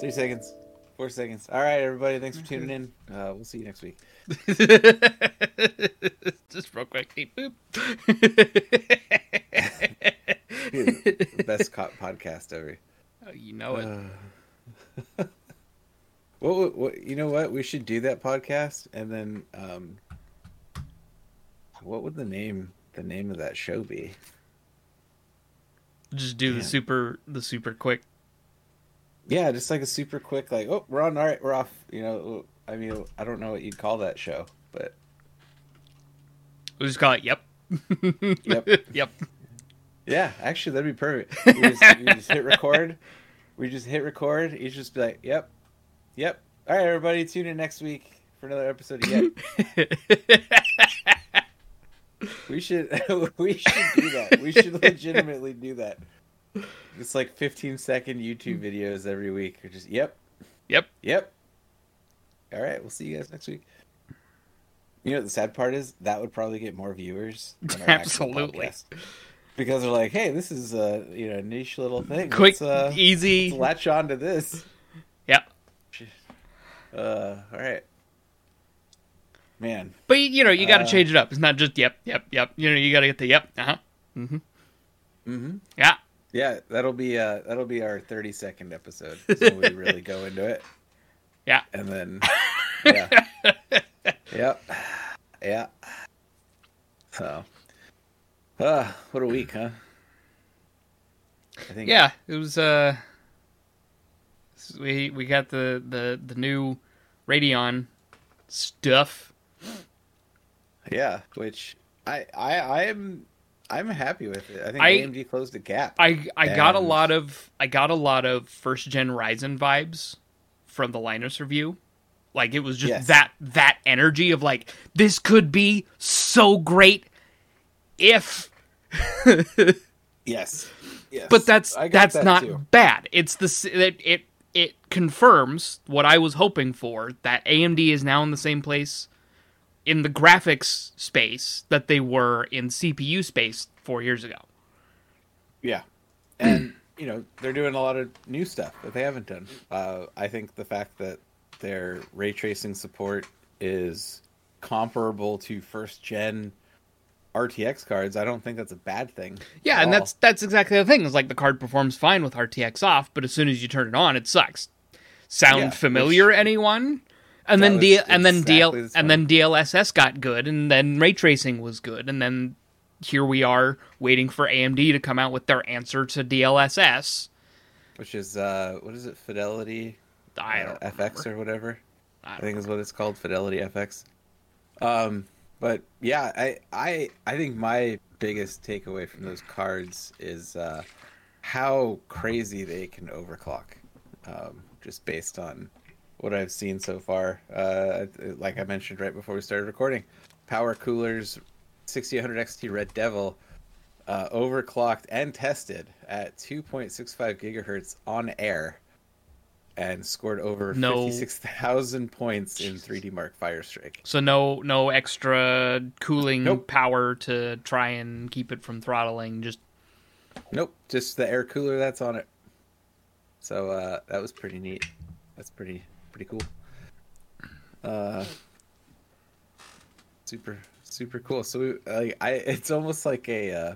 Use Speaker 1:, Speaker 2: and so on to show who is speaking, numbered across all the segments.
Speaker 1: Three seconds. Four seconds. All right, everybody. Thanks for tuning in. Uh, we'll see you next week.
Speaker 2: Just real quick. Beep, boop.
Speaker 1: Best co- podcast ever.
Speaker 2: oh, you know it.
Speaker 1: Uh, what, what, what? You know what? We should do that podcast, and then um, what would the name the name of that show be?
Speaker 2: Just do the super the super quick.
Speaker 1: Yeah, just like a super quick, like, oh, we're on. All right, we're off. You know, I mean, I don't know what you'd call that show, but
Speaker 2: We'll just call it. Yep.
Speaker 1: Yep.
Speaker 2: yep.
Speaker 1: yeah, actually, that'd be perfect. We just, we just hit record. We just hit record. You just be like, yep, yep. All right, everybody, tune in next week for another episode of Yep. We should we should do that. We should legitimately do that. It's like 15 second YouTube videos every week. Or just yep,
Speaker 2: Yep.
Speaker 1: yep. All right, we'll see you guys next week. You know what the sad part is? That would probably get more viewers.
Speaker 2: Absolutely.
Speaker 1: Because they're like, hey, this is a you know niche little thing.
Speaker 2: Quick,
Speaker 1: uh,
Speaker 2: easy.
Speaker 1: let's latch on to this.
Speaker 2: Yep.
Speaker 1: Uh, all right, man.
Speaker 2: But you know, you got to
Speaker 1: Uh,
Speaker 2: change it up. It's not just yep, yep, yep. You know, you got to get the yep. Uh huh. Mm-hmm.
Speaker 1: Mm-hmm.
Speaker 2: Yeah.
Speaker 1: Yeah, that'll be uh that'll be our 30 second episode. So we really go into it.
Speaker 2: Yeah.
Speaker 1: And then yeah. yep. Yeah. So uh what a week, huh? I think
Speaker 2: Yeah. It was. Uh. We we got the the the new Radeon stuff.
Speaker 1: yeah, which I I I am I'm happy with it. I think
Speaker 2: I-
Speaker 1: AMD closed the gap.
Speaker 2: I I got a lot of I got a lot of first gen Ryzen vibes from the Linus review. Like it was just
Speaker 1: Yes.
Speaker 2: that that energy of like this could be so great if
Speaker 1: yes. Yes.
Speaker 2: but that's that's
Speaker 1: that
Speaker 2: not
Speaker 1: too.
Speaker 2: bad. It's the it, it it confirms what I was hoping for that AMD is now in the same place in the graphics space that they were in CPU space 4 years ago.
Speaker 1: Yeah, and you know they're doing a lot of new stuff that they haven't done. Uh, I think the fact that their ray tracing support is comparable to first gen RTX cards, I don't think that's a bad thing.
Speaker 2: Yeah, and
Speaker 1: all.
Speaker 2: that's that's exactly the thing. Is like the card performs fine with RTX off, but as soon as you turn it on, it sucks. Sound
Speaker 1: Yeah,
Speaker 2: familiar, anyone? And
Speaker 1: That
Speaker 2: then D- and then DL
Speaker 1: exactly
Speaker 2: and then DLSS got good, and then ray tracing was good, and then here we are waiting for AMD to come out with their answer to DLSS.
Speaker 1: which is uh, what is it, Fidelity uh, FX or whatever.
Speaker 2: I
Speaker 1: I think is what it's called, Fidelity FX. Um, but yeah, I I I think my biggest takeaway from those cards is uh, how crazy they can overclock, um, just based on what I've seen so far. Uh, like I mentioned right before we started recording, PowerColor's, 6800 XT Red Devil. Uh, overclocked and tested at 2.65 gigahertz on air and scored over
Speaker 2: No.
Speaker 1: 56,000 points in 3D Mark Fire Strike.
Speaker 2: So no no extra cooling
Speaker 1: Nope.
Speaker 2: power to try and keep it from throttling. Just
Speaker 1: Nope, just the air cooler that's on it. So uh, that was pretty neat. That's pretty pretty cool. Uh, super super cool. So we, like I, it's almost like a uh,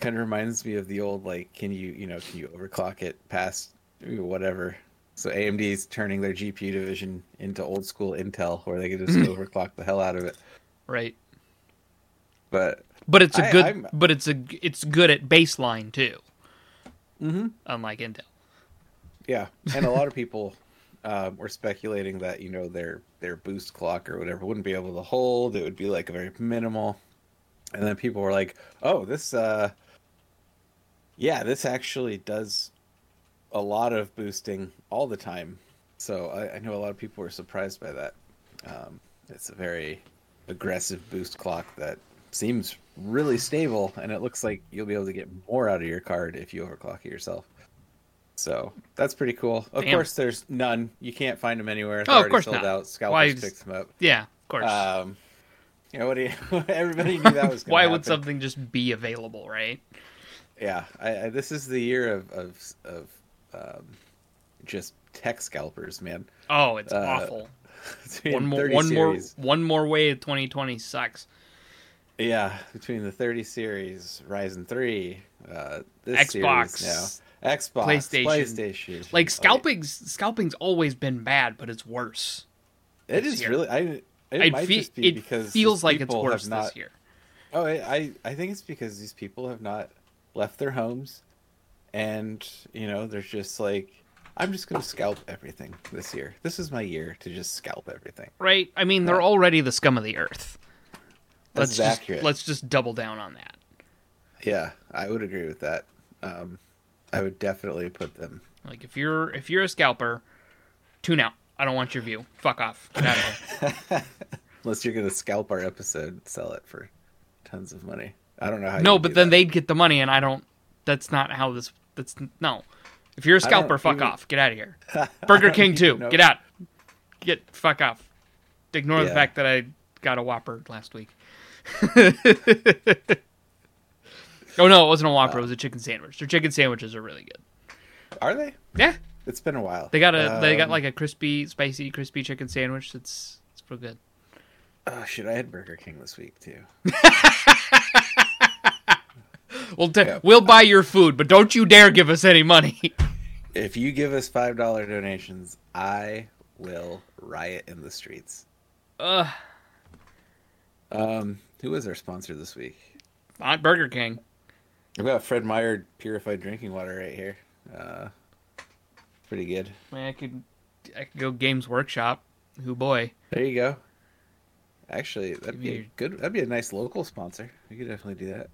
Speaker 1: kind of reminds me of the old like, can you you know can you overclock it past whatever. So AMD is turning their GPU division into old school Intel, where they can just overclock the hell out of it.
Speaker 2: right.
Speaker 1: But
Speaker 2: But it's a
Speaker 1: I-
Speaker 2: good.
Speaker 1: I'm-
Speaker 2: But it's a. It's good at baseline too.
Speaker 1: mm-hmm.
Speaker 2: Unlike Intel.
Speaker 1: Yeah, and a lot of people um, were speculating that you know their their boost clock or whatever wouldn't be able to hold. It would be like a very minimal. And then people were like, "Oh, this, uh, yeah, this actually does a lot of boosting all the time." So I, I know a lot of people were surprised by that. Um, it's a very aggressive boost clock that seems really stable, and it looks like you'll be able to get more out of your card if you overclock it yourself. So that's pretty cool. Of
Speaker 2: Damn.
Speaker 1: course, there's none. You can't find them anywhere. They're
Speaker 2: Oh, of course
Speaker 1: sold
Speaker 2: not.
Speaker 1: out.
Speaker 2: Why
Speaker 1: Scalpers
Speaker 2: is-
Speaker 1: picks them up.
Speaker 2: Yeah, of course.
Speaker 1: Um, you know what? Do you, everybody knew that was.
Speaker 2: Why would something just be available, right?
Speaker 1: Yeah, I, I, this is the year of of of um, just tech scalpers, man.
Speaker 2: Oh, it's
Speaker 1: Uh,
Speaker 2: awful. One more,
Speaker 1: 30
Speaker 2: one more, one more wave. Twenty twenty sucks.
Speaker 1: Yeah, between the 30 series, Ryzen 3, uh, this
Speaker 2: Xbox,
Speaker 1: series Xbox,
Speaker 2: PlayStation.
Speaker 1: PlayStation.
Speaker 2: Like scalping's scalping's always been bad, but it's worse.
Speaker 1: it is
Speaker 2: year.
Speaker 1: really. I. It
Speaker 2: It,
Speaker 1: might
Speaker 2: fe-
Speaker 1: just be
Speaker 2: it
Speaker 1: because
Speaker 2: feels like it's worse
Speaker 1: not,
Speaker 2: this year.
Speaker 1: Oh, I, I think it's because these people have not left their homes, and you know they're just like, I'm just gonna scalp everything this year. This is my year to just scalp everything.
Speaker 2: Right? I mean, they're already the scum of the earth.
Speaker 1: That's
Speaker 2: let's
Speaker 1: accurate.
Speaker 2: Just, let's just double down on that.
Speaker 1: Yeah, I would agree with that. Um, I would definitely put them.
Speaker 2: Like if you're if you're a scalper, tune out. I don't want your view. Fuck off. Get out of here.
Speaker 1: Unless you're gonna scalp our episode, sell it for tons of money. I don't know how.
Speaker 2: no, but then
Speaker 1: that.
Speaker 2: they'd get the money, and I don't. That's not how this. That's no. If you're a scalper, fuck
Speaker 1: even-
Speaker 2: off. Get out of here. Burger King too.
Speaker 1: know-
Speaker 2: Get out. Get fuck off. Ignore the fact that I got a Whopper last week. oh no, it wasn't a Whopper. It was a chicken sandwich. Their chicken sandwiches are really good.
Speaker 1: Are they?
Speaker 2: Yeah,
Speaker 1: It's been a while.
Speaker 2: they got a they got
Speaker 1: Um,
Speaker 2: like a crispy, spicy, crispy chicken sandwich. That's it's real good.
Speaker 1: Oh shit! I had Burger King this week too.
Speaker 2: We'll t-
Speaker 1: Yeah.
Speaker 2: we'll buy your food, but don't you dare give us any money.
Speaker 1: If you give us five dollar donations, I will riot in the streets.
Speaker 2: Ugh,
Speaker 1: Um, who is our sponsor this week?
Speaker 2: not Burger King.
Speaker 1: I've got Fred Meyer purified drinking water right here. Uh, pretty good.
Speaker 2: I, mean, I could I could go Games Workshop. Who boy?
Speaker 1: There you go. Actually, that'd be a
Speaker 2: Weird.
Speaker 1: good. That'd be a nice local sponsor. We could definitely do that.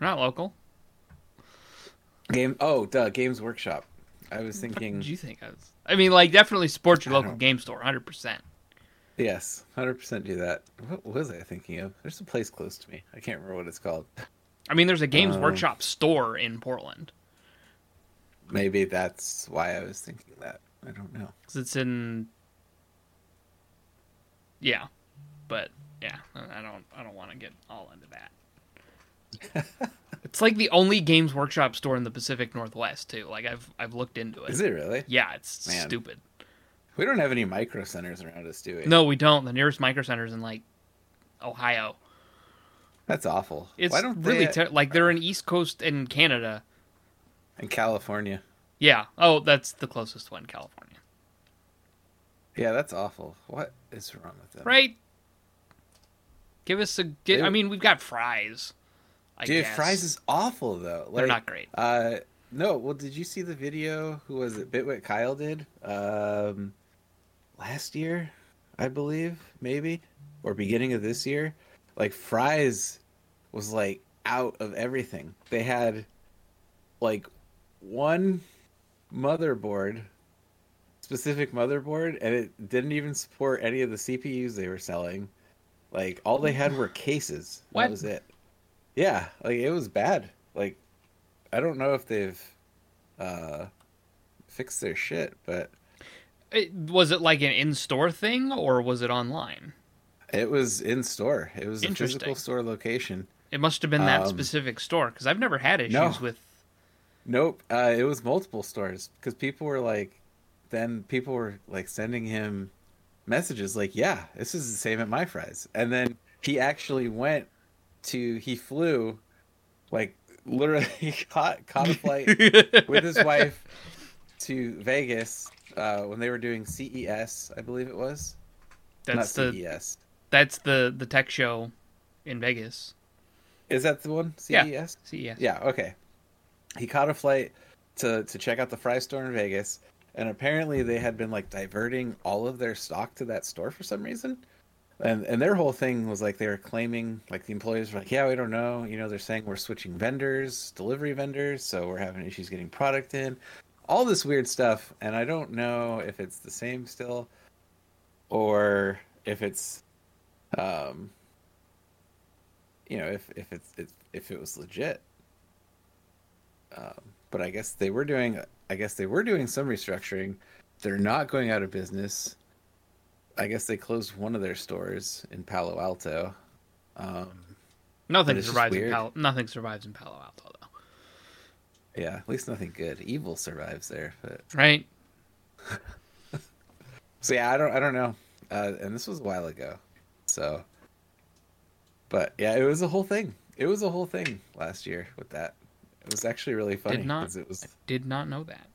Speaker 2: We're not local.
Speaker 1: Game. Oh, duh. Games Workshop. I was
Speaker 2: What
Speaker 1: thinking.
Speaker 2: did you think I was? I mean, like definitely support your local game store, hundred percent.
Speaker 1: Yes, hundred percent do that. What was I thinking of? There's a place close to me. I can't remember what it's called.
Speaker 2: I mean, there's a Games
Speaker 1: Um,
Speaker 2: Workshop store in Portland
Speaker 1: Maybe that's why I was thinking that. I don't know.
Speaker 2: because it's in. Yeah, but yeah, I don't. I don't want to get all into that. it's like the only Games Workshop store in the Pacific Northwest too. Like I've I've looked into it.
Speaker 1: Is it really?
Speaker 2: Yeah, it's
Speaker 1: Man.
Speaker 2: stupid.
Speaker 1: We don't have any micro centers around us, do we?
Speaker 2: No, we don't. The nearest micro center's in like Ohio.
Speaker 1: That's awful.
Speaker 2: It's really
Speaker 1: they
Speaker 2: ter- like they're in East Coast in Canada.
Speaker 1: in California?
Speaker 2: Yeah. Oh, that's the closest one, California.
Speaker 1: Yeah, that's awful. What is wrong with them?
Speaker 2: Right. Give us a. Get, I mean, we've got Fry's. I
Speaker 1: Dude,
Speaker 2: guess.
Speaker 1: Fry's is awful though.
Speaker 2: They're not great.
Speaker 1: Uh, no. Well, did you see the video? Who was it? Bitwit Kyle did. Um, last year, I believe, maybe, or beginning of this year. Like Fry's was like out of everything. They had like one motherboard, specific motherboard, and it didn't even support any of the CPUs they were selling. Like all they had were cases.
Speaker 2: What?
Speaker 1: That was it. Yeah, like it was bad. Like I don't know if they've uh fixed their shit, but
Speaker 2: It, was it like an in-store thing or was it online?
Speaker 1: It was in store. It was a physical store location.
Speaker 2: It must have been that
Speaker 1: Um,
Speaker 2: specific store because I've never had issues
Speaker 1: no.
Speaker 2: with.
Speaker 1: Nope, uh, it was multiple stores because people were like, then people were like sending him messages like, "Yeah, this is the same at my Fry's," and then he actually went to he flew, like literally caught caught a flight with his wife to Vegas uh, when they were doing CES, I believe it was.
Speaker 2: That's
Speaker 1: Not
Speaker 2: the
Speaker 1: CES.
Speaker 2: That's the the tech show in Vegas.
Speaker 1: Is that the one? E
Speaker 2: Yeah.
Speaker 1: CES.
Speaker 2: CES.
Speaker 1: Yeah, okay. He caught a flight to to check out the fry store in Vegas, and apparently they had been like diverting all of their stock to that store for some reason. And and their whole thing was like they were claiming like the employees were like, Yeah, we don't know. You know, they're saying we're switching vendors, delivery vendors, so we're having issues getting product in. All this weird stuff, and I don't know if it's the same still or if it's um you know, if if it's, it's if it was legit. Um, but I guess they were doing. I guess they were doing some restructuring. They're not going out of business. I guess they closed one of their stores in Palo Alto. Um,
Speaker 2: Nothing survives in. Palo. Nothing survives in Palo Alto though.
Speaker 1: yeah, at least nothing good. Evil survives there, but
Speaker 2: Right.
Speaker 1: so yeah, I don't I don't know. Uh, and this was a while ago. So but yeah, it was a whole thing. It was a whole thing last year with that. It was actually really funny
Speaker 2: Did not-
Speaker 1: it was
Speaker 2: Did not know that.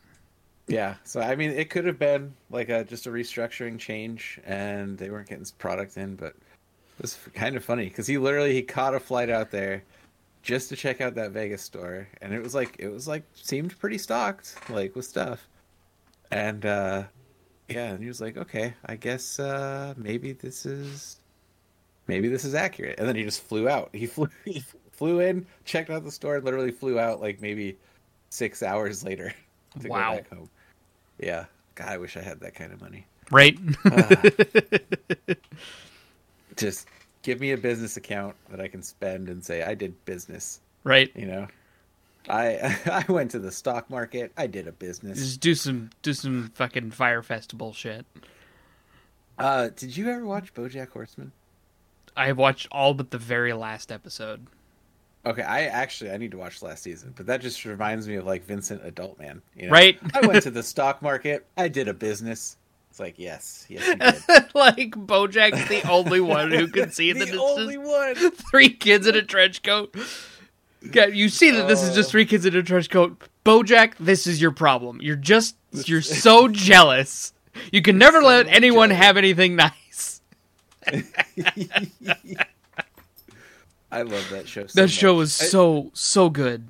Speaker 1: yeah. So I mean, it could have been like a just a restructuring change, and they weren't getting his product in, but it was kind of funny because he literally he caught a flight out there just to check out that Vegas store, and it was like it was like seemed pretty stocked, like with stuff, and uh yeah, and he was like, okay, I guess uh maybe this is maybe this is accurate, and then he just flew out. He flew he flew in, checked out the store, and literally flew out like maybe six hours later to
Speaker 2: Wow.
Speaker 1: go back home. Yeah, God, I wish I had that kind of money.
Speaker 2: Right?
Speaker 1: Just give me a business account that I can spend and say I did business.
Speaker 2: right.
Speaker 1: You know, I I went to the stock market. I did a business.
Speaker 2: Just do some do some fucking fire festival shit.
Speaker 1: Uh, did you ever watch BoJack Horseman?
Speaker 2: I have watched all but the very last episode.
Speaker 1: Okay, I actually I need to watch the last season, but that just reminds me of like Vincent Adult Man. You know?
Speaker 2: Right?
Speaker 1: I went to the stock market. I did a business. It's like yes, yes,
Speaker 2: like Bojack's the only one who can see that
Speaker 1: the
Speaker 2: it's
Speaker 1: only one.
Speaker 2: three kids in a trench coat. You see that this is just three kids in a trench coat. Bojack, this is your problem. You're just you're so jealous. You can never let anyone
Speaker 1: jealous.
Speaker 2: have anything nice.
Speaker 1: I love that show. So
Speaker 2: That show
Speaker 1: much.
Speaker 2: is
Speaker 1: I-
Speaker 2: so so good.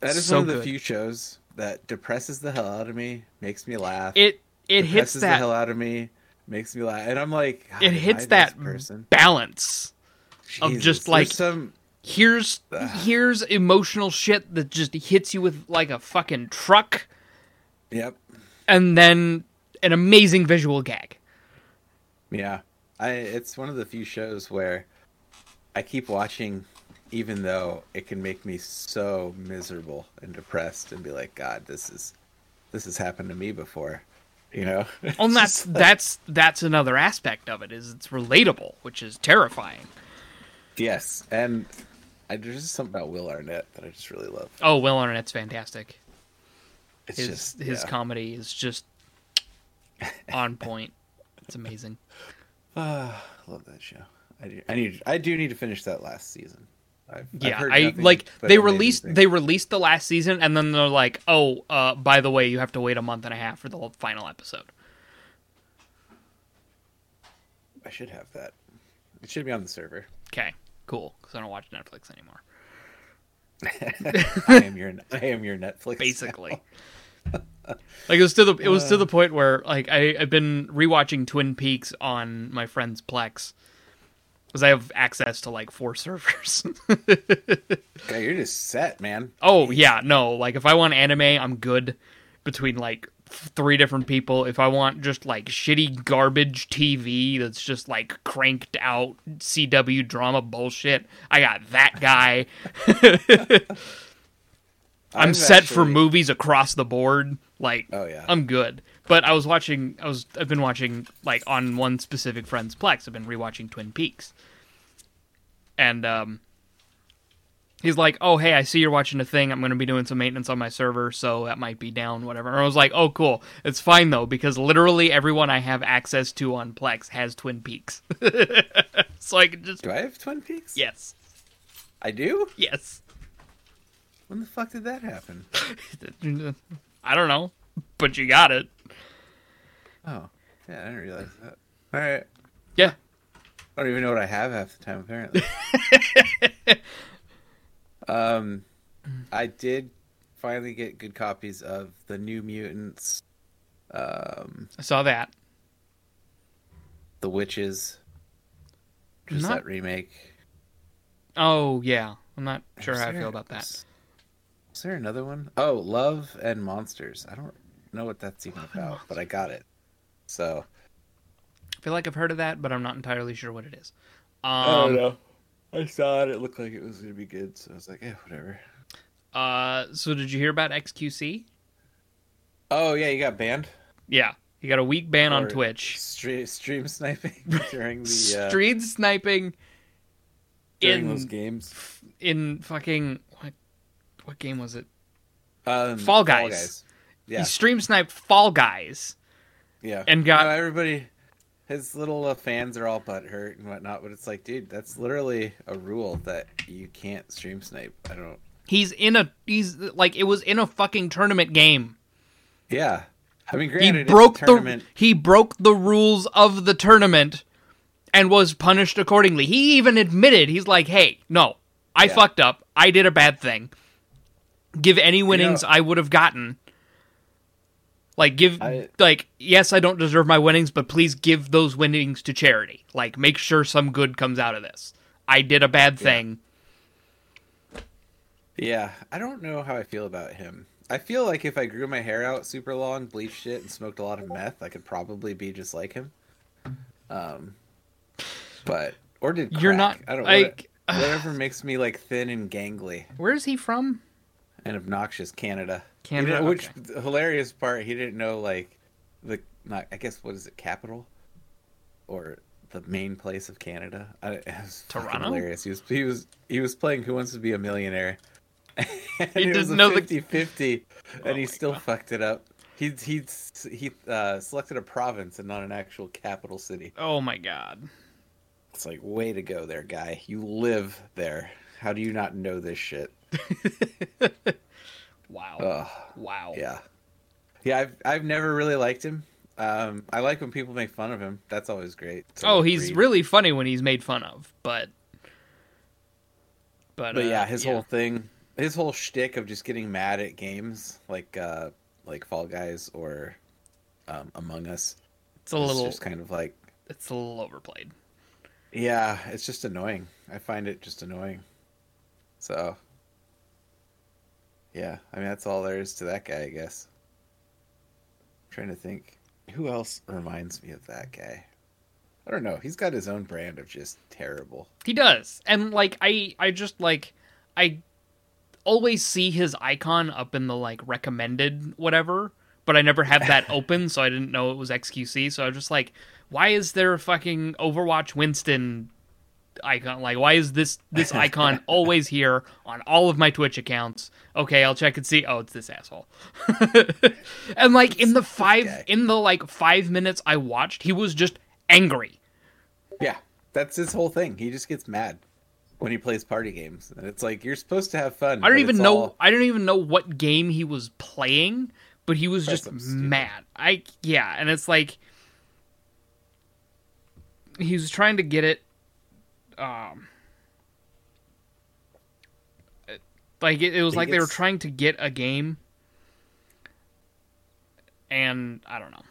Speaker 1: That is
Speaker 2: so
Speaker 1: one of the
Speaker 2: good.
Speaker 1: few shows that depresses the hell out of me, makes me laugh.
Speaker 2: It it hits
Speaker 1: depresses the hell out of me, makes me laugh, and I'm like,
Speaker 2: it hits that
Speaker 1: person.
Speaker 2: balance. of just, like-
Speaker 1: some.
Speaker 2: Here's here's emotional shit that just hits you with like a fucking truck,
Speaker 1: Yep.
Speaker 2: and then an amazing visual gag.
Speaker 1: Yeah. I. It's one of the few shows where I keep watching, even though it can make me so miserable and depressed, and be like, God, this is this has happened to me before. You know.
Speaker 2: Well, and that's that's that's another aspect of it is it's relatable, which is terrifying.
Speaker 1: yes, and I, there's just something about Will Arnett that I just really love.
Speaker 2: Oh, Will Arnett's fantastic.
Speaker 1: It's
Speaker 2: His
Speaker 1: just
Speaker 2: his
Speaker 1: yeah.
Speaker 2: comedy is just on point. It's amazing.
Speaker 1: Ah, love that show. I do, I need. I do need to finish that last season. I've, I've
Speaker 2: Yeah,
Speaker 1: heard
Speaker 2: I like they released they released the last season and then they're like, "Oh, uh by the way, you have to wait a month and a half for the final episode."
Speaker 1: I should have that. It should be on the server.
Speaker 2: Okay. Cool, cuz I don't watch Netflix anymore.
Speaker 1: I am your. I am your Netflix.
Speaker 2: basically. like it was to the it was to uh. the point where like I I've been rewatching Twin Peaks on my friend's Plex because I have access to like four servers.
Speaker 1: God, you're just set, man.
Speaker 2: oh yeah, no, like if I want anime, I'm good between like three different people. If I want just like shitty garbage TV that's just like cranked out CW drama bullshit, I got that guy. I'm
Speaker 1: I've
Speaker 2: set for movies across the board. Like,
Speaker 1: Oh, yeah.
Speaker 2: I'm good. But I was watching. I was. I've been watching like on one specific friend's Plex. I've been rewatching Twin Peaks, and um, he's like, "Oh, hey, I see you're watching a thing. I'm going to be doing some maintenance on my server, so that might be down, whatever." And I was like, "Oh, cool. It's fine though, because literally everyone I have access to on Plex has Twin Peaks, so I can just
Speaker 1: Do I have Twin Peaks?
Speaker 2: yes,
Speaker 1: I do.
Speaker 2: yes."
Speaker 1: When the fuck did that happen?
Speaker 2: I don't know, but you got it.
Speaker 1: Oh, yeah, I didn't realize that. All right.
Speaker 2: Yeah.
Speaker 1: I don't even know what I have half the time, apparently. um, I did finally get good copies of the New Mutants, um,
Speaker 2: I saw that.
Speaker 1: The Witches, just
Speaker 2: Not-
Speaker 1: that remake.
Speaker 2: Oh yeah, I'm not sure how I feel about that.
Speaker 1: Was- Is there another one? Oh, Love and Monsters. I don't know what that's even about, but I got it. So
Speaker 2: I feel like I've heard of that, but I'm not entirely sure what it is.
Speaker 1: I don't
Speaker 2: Um,
Speaker 1: know. I saw it. It looked like it was gonna be good, so I was like, yeah, whatever.
Speaker 2: uh, so did you hear about XQC?
Speaker 1: Oh yeah, you got banned.
Speaker 2: Yeah, you got a week ban on Twitch.
Speaker 1: Stream, stream sniping during the uh,
Speaker 2: Street sniping
Speaker 1: during
Speaker 2: in
Speaker 1: those games.
Speaker 2: in fucking what game was it?
Speaker 1: Um,
Speaker 2: Fall Guys.
Speaker 1: Yeah,
Speaker 2: He stream sniped Fall Guys
Speaker 1: Yeah,
Speaker 2: And got-
Speaker 1: No, everybody. His little uh, fans are all butthurt and whatnot, but it's like, dude, that's literally a rule that you can't stream snipe. I don't.
Speaker 2: He's in a he's like it was in a fucking tournament game.
Speaker 1: Yeah, I mean,
Speaker 2: He broke
Speaker 1: it's a tournament.
Speaker 2: the he broke the rules of the tournament and was punished accordingly. He even admitted he's like, "Hey, no, I
Speaker 1: Yeah.
Speaker 2: fucked up. I did a bad thing. Give any winnings I would have gotten. Like give
Speaker 1: I-
Speaker 2: like yes, I don't deserve my winnings, but please give those winnings to charity. Like make sure some good comes out of this. I did a bad thing.
Speaker 1: Yeah, I don't know how I feel about him. I feel like if I grew my hair out super long, bleached it, and smoked a lot of meth, I could probably be just like him. Um, but or did
Speaker 2: You're not,
Speaker 1: I don't
Speaker 2: like-
Speaker 1: what- whatever makes me like thin and gangly
Speaker 2: Where is he from?
Speaker 1: And obnoxious. Canada,
Speaker 2: Canada,
Speaker 1: which the hilarious part he didn't know like the not I guess what is it capital or the main place of Canada. I, it was
Speaker 2: Toronto?
Speaker 1: Hilarious. He was he was he was playing Who Wants to Be a Millionaire.
Speaker 2: He didn't know the-
Speaker 1: 50-50,
Speaker 2: Oh
Speaker 1: and he still
Speaker 2: God.
Speaker 1: fucked it up. He he he uh, selected a province and not an actual capital city.
Speaker 2: Oh my god.
Speaker 1: It's like way to go there, guy. You live there. How do you not know this shit?
Speaker 2: Wow. Wow.
Speaker 1: Yeah, yeah. I've I've never really liked him. Um, I like when people make fun of him. That's always great.
Speaker 2: Oh, he's
Speaker 1: read.
Speaker 2: really funny when he's made fun of, but but,
Speaker 1: But
Speaker 2: uh,
Speaker 1: yeah, his whole thing, his whole shtick of just getting mad at games like uh like Fall Guys or um, Among Us.
Speaker 2: it's a
Speaker 1: It's
Speaker 2: little
Speaker 1: just kind of like
Speaker 2: it's a little overplayed.
Speaker 1: yeah, it's just annoying. I find it just annoying. So yeah, I mean that's all there is to that guy, I guess. I'm trying to think who else reminds me of that guy. I don't know. He's got his own brand of just terrible.
Speaker 2: He does. And like I I just like I always see his icon up in the like recommended whatever, but I never had that open, so I didn't know it was XQC. So I was just like, why is there a fucking Overwatch Winston icon? Like why is this this icon always here on all of my Twitch accounts? Okay, I'll check and see. Oh, it's this asshole. and like in the five
Speaker 1: guy.
Speaker 2: in the like 5 minutes I watched, he was just angry.
Speaker 1: Yeah, that's his whole thing. He just gets mad when he plays party games, and it's like you're supposed to have fun.
Speaker 2: I don't even know.
Speaker 1: all-
Speaker 2: I don't even know what game he was playing, but he was just mad. I yeah, and it's like he was trying to get it. Um, like it, it was like they were trying to get a game, and I don't know.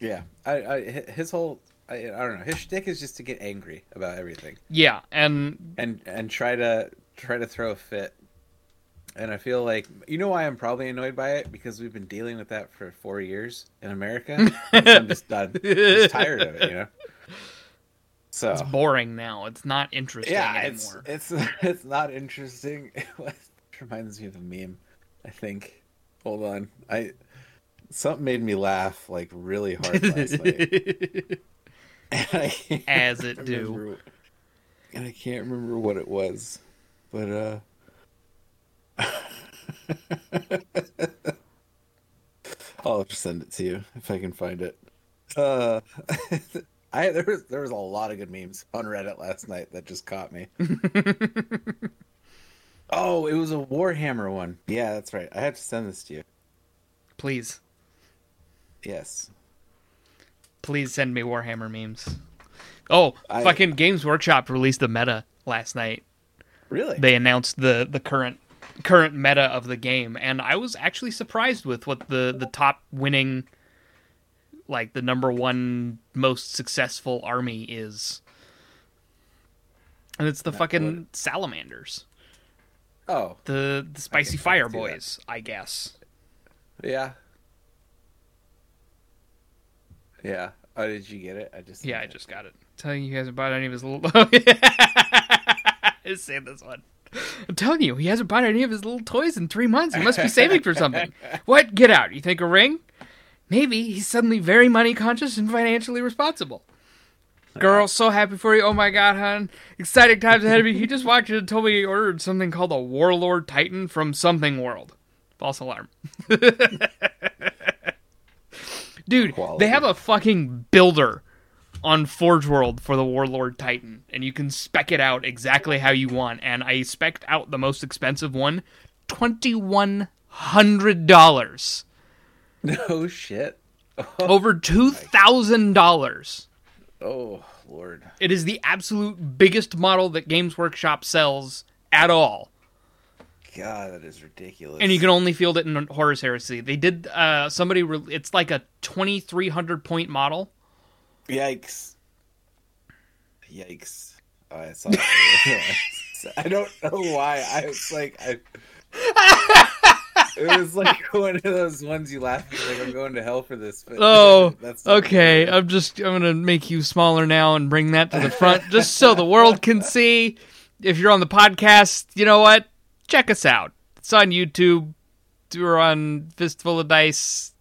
Speaker 1: Yeah, I, I his whole I, I don't know. His shtick is just to get angry about everything
Speaker 2: Yeah, and
Speaker 1: and and try to try to throw a fit. And I feel like you know why I'm probably annoyed by it because we've been dealing with that for four years in America. I'm just done, just tired of it, you know. So
Speaker 2: it's boring now. It's not interesting
Speaker 1: yeah, it's
Speaker 2: anymore.
Speaker 1: it's it's not interesting. It reminds me of a meme. I think. Hold on, I something made me laugh like really hard last night. And I can't
Speaker 2: As it do.
Speaker 1: And I can't remember what it was, but uh. I'll just send it to you if I can find it. Uh, I there was there was a lot of good memes on Reddit last night that just caught me. oh, it was a Warhammer one. Yeah, that's right. I have to send this to you.
Speaker 2: Please,
Speaker 1: Yes.
Speaker 2: please send me Warhammer memes. Oh,
Speaker 1: I-
Speaker 2: fucking Games Workshop released the meta last night.
Speaker 1: Really?
Speaker 2: They announced the the current current meta of the game, and I was actually surprised with what the the top winning, like the number one most successful army is. And it's the fucking salamanders,
Speaker 1: oh,
Speaker 2: the the spicy fire boys, I guess.
Speaker 1: yeah. Yeah. Oh, did you get it? I just
Speaker 2: Yeah, I just got it. Telling you he hasn't bought any of his little. Just say this one. I'm telling you, he hasn't bought any of his little toys in three months. He must be saving for something. What? Get out. You think a ring? Maybe he's suddenly very money conscious and financially responsible. Girl, so happy for you. Oh my god, hon. Exciting times ahead of you. He just walked in and told me he ordered something called a Warlord Titan from Something World. False alarm. Dude,
Speaker 1: Quality.
Speaker 2: they have a fucking builder on Forge World for the Warlord Titan, and you can spec it out exactly how you want. And I spec'd out the most expensive one, twenty one hundred dollars,
Speaker 1: No shit.
Speaker 2: over two thousand dollars.
Speaker 1: Oh lord.
Speaker 2: It is the absolute biggest model that Games Workshop sells at all.
Speaker 1: God, that is ridiculous.
Speaker 2: and you can only field it in Horus Heresy. They did uh somebody re- it's like a 2300 point model.
Speaker 1: Yikes. Yikes. Oh, I saw. I don't know why. I was like, I. It was like one of those ones you laugh at, like I'm going to hell for this. But
Speaker 2: Oh,
Speaker 1: that's
Speaker 2: okay. I'm just I'm going to make you smaller now and bring that to the front just so the world can see. If you're on the podcast, you know what? Check us out. It's on YouTube. We're on Fistful of Dice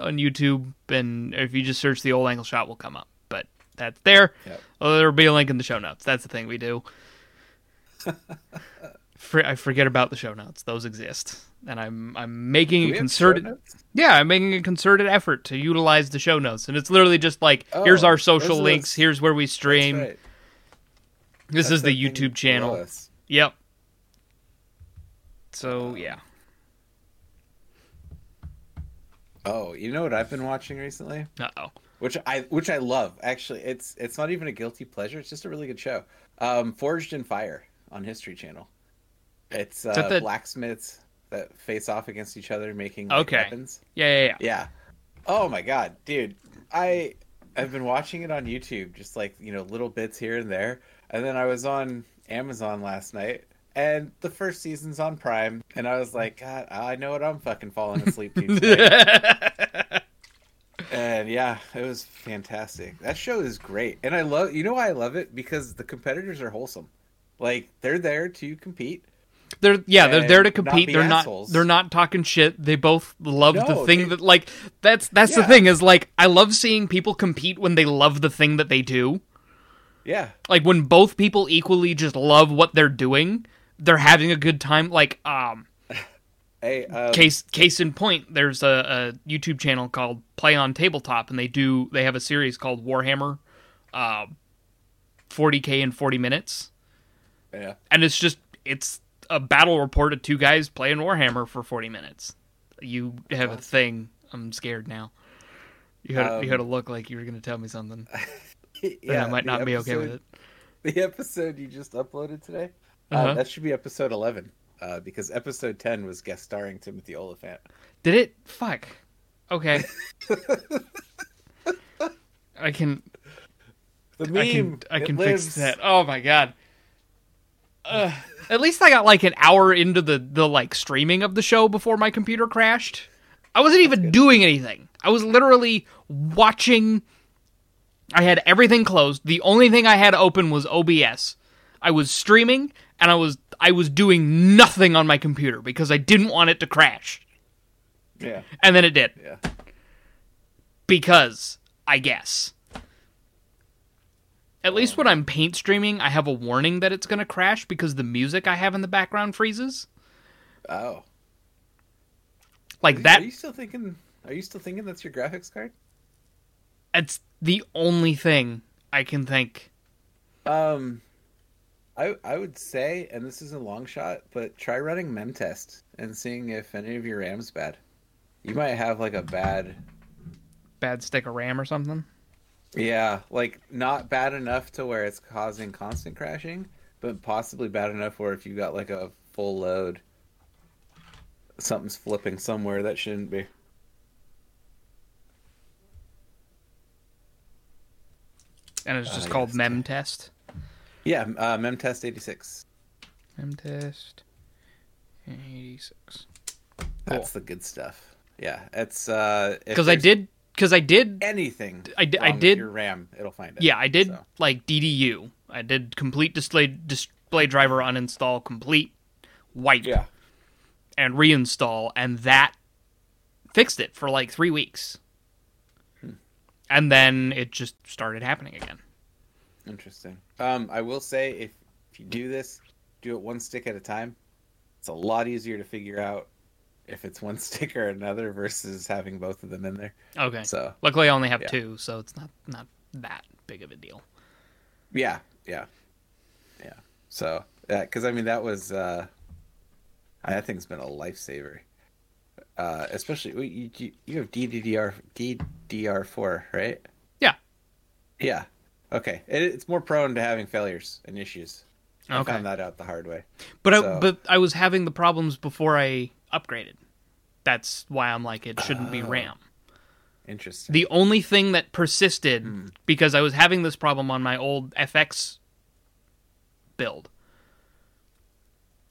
Speaker 2: on YouTube and if you just search the old angle shot will come up. But that's there.
Speaker 1: Yep.
Speaker 2: Oh, there'll be a link in the show notes. That's the thing we do. I forget about the show notes; those exist, and I'm I'm making a concerted yeah I'm making a concerted effort to utilize the show notes, and it's literally just like here's
Speaker 1: Oh,
Speaker 2: our social links, here's where we stream.
Speaker 1: right.
Speaker 2: This
Speaker 1: That's
Speaker 2: is the YouTube channel. Yep. So yeah,
Speaker 1: Oh, you know what I've been watching recently?
Speaker 2: uh oh,
Speaker 1: which I which I love. Actually, it's it's not even a guilty pleasure. It's just a really good show. Um, Forged in Fire on History Channel. It's uh,
Speaker 2: the-
Speaker 1: blacksmiths that face off against each other, making like,
Speaker 2: Okay.
Speaker 1: weapons.
Speaker 2: yeah yeah yeah.
Speaker 1: Yeah. Oh my god, dude! I I've been watching it on YouTube, just like you know little bits here and there, and then I was on Amazon last night. And the first season's on Prime, and I was like, God, I know what I'm fucking falling asleep to. And yeah, it was fantastic. That show is great. And I love you know why I love it? Because the competitors are wholesome. Like they're there to compete.
Speaker 2: They're yeah, they're there to
Speaker 1: not
Speaker 2: compete. they're
Speaker 1: assholes.
Speaker 2: not they're not talking shit. They both love the thing
Speaker 1: they-
Speaker 2: that like that's that's the thing is like I love seeing people compete when they love the thing that they do.
Speaker 1: Yeah.
Speaker 2: Like when both people equally just love what they're doing, they're having a good time. Like um
Speaker 1: Hey, um,
Speaker 2: case case in point, there's a, a YouTube channel called Play on Tabletop, and they do they have a series called Warhammer, uh, 40k in 40 minutes,
Speaker 1: yeah.
Speaker 2: and it's just it's a battle report of two guys playing Warhammer for 40 minutes. You have a thing. I'm scared now. You had you had to
Speaker 1: Um,
Speaker 2: look like you were going to tell me something, and
Speaker 1: yeah,
Speaker 2: I might not be okay with it.
Speaker 1: The episode you just uploaded today, uh,
Speaker 2: Uh-huh.
Speaker 1: that should be episode 11. Uh, because episode 10 was guest starring Timothy Olyphant.
Speaker 2: Did it? Fuck. Okay. I can
Speaker 1: The meme.
Speaker 2: I can I can fix that. Oh my god. Ugh. at least I got like an hour into the the like streaming of the show before my computer crashed. I wasn't even doing anything. I was literally watching I had everything closed. The only thing I had open was OBS. I was streaming and I was I was doing nothing on my computer because I didn't want it to crash.
Speaker 1: Yeah.
Speaker 2: And then it did
Speaker 1: Yeah.
Speaker 2: because I guess. At least when I'm paint streaming, I have a warning that it's going to crash because the music I have in the background freezes.
Speaker 1: Oh.
Speaker 2: Like that
Speaker 1: Are you still thinking? Are you still thinking that's your graphics card?
Speaker 2: it's the only thing I can think.
Speaker 1: Um, I I would say, and this is a long shot, but try running memtest and seeing if any of your RAM's bad. You might have like a bad,
Speaker 2: Bad stick of RAM or something.
Speaker 1: Yeah, like not bad enough to where it's causing constant crashing, but possibly bad enough where if you got like a full load, something's flipping somewhere that shouldn't be.
Speaker 2: And it's just
Speaker 1: Uh,
Speaker 2: called
Speaker 1: yes.
Speaker 2: mem test.
Speaker 1: Yeah, uh, memtest eighty six.
Speaker 2: Mem test 86.
Speaker 1: That's the good stuff. Yeah, it's uh
Speaker 2: Because I did because I did
Speaker 1: anything.
Speaker 2: I di- I did-
Speaker 1: your RAM. It'll find it.
Speaker 2: Yeah, I did
Speaker 1: So.
Speaker 2: like DDU. I did complete display display driver uninstall complete wipe
Speaker 1: Yeah.
Speaker 2: and reinstall and that fixed it for like 3 weeks. And then it just started happening again.
Speaker 1: Interesting. Um, I will say if, if you do this, do it one stick at a time. It's a lot easier to figure out if it's one stick or another versus having both of them in there.
Speaker 2: Okay.
Speaker 1: So
Speaker 2: Luckily, I only have
Speaker 1: Yeah.
Speaker 2: two, so it's not not that big of a deal.
Speaker 1: yeah, yeah, yeah. So yeah, because I mean that was uh, that thing's been a lifesaver. Uh, especially you, you you have DDR DDR four right?
Speaker 2: Yeah.
Speaker 1: Yeah. Okay. It, it's more prone to having failures and issues. I
Speaker 2: Okay.
Speaker 1: found that out the hard way.
Speaker 2: But
Speaker 1: So-
Speaker 2: I, but I was having the problems before I upgraded. That's why I'm like it shouldn't be
Speaker 1: Oh.
Speaker 2: RAM.
Speaker 1: Interesting.
Speaker 2: The only thing that persisted
Speaker 1: Hmm.
Speaker 2: because I was having this problem on my old FX build.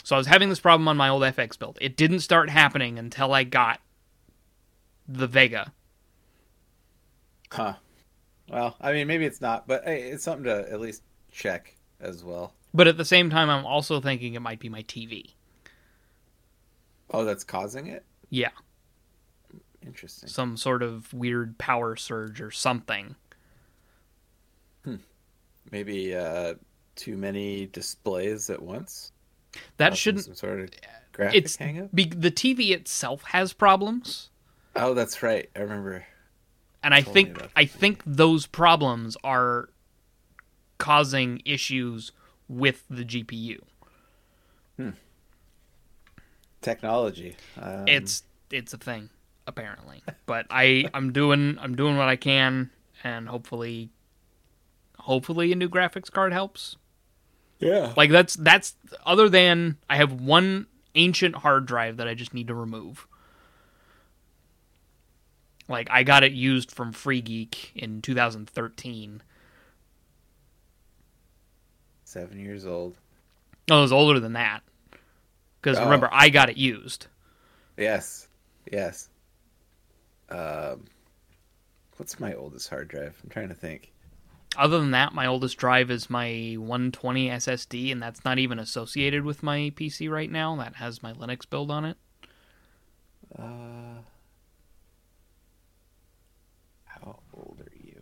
Speaker 2: So I was having this problem on my old FX build. It didn't start happening until I got the Vega.
Speaker 1: Huh. Well, I mean, maybe it's not, but hey, it's something to at least check as well.
Speaker 2: But at the same time I'm also thinking it might be my TV.
Speaker 1: Oh, that's causing it.
Speaker 2: Yeah,
Speaker 1: Interesting.
Speaker 2: some sort of weird power surge or something. Hmm.
Speaker 1: Maybe uh, too many displays at once.
Speaker 2: That shouldn't
Speaker 1: some sort of uh, graphic
Speaker 2: it's
Speaker 1: hang up.
Speaker 2: be, the TV itself has problems.
Speaker 1: Oh, that's right. I remember.
Speaker 2: and I think I think those problems are causing issues with the GPU. Hmm.
Speaker 1: Technology. Um,
Speaker 2: it's it's a thing apparently, but I I'm doing I'm doing what I can, and hopefully, hopefully a new graphics card helps.
Speaker 1: yeah.
Speaker 2: Like that's that's other than I have one ancient hard drive that I just need to remove. Like I got it used from Free Geek in 2013.
Speaker 1: Seven years old.
Speaker 2: No, it was older than that. Because
Speaker 1: Oh.
Speaker 2: remember, I got it used.
Speaker 1: Yes. Yes. Um, what's my oldest hard drive? I'm trying to think.
Speaker 2: Other than that, my oldest drive is my 120 SSD, and that's not even associated with my PC right now. That has my Linux build on it.
Speaker 1: Uh, how old are you?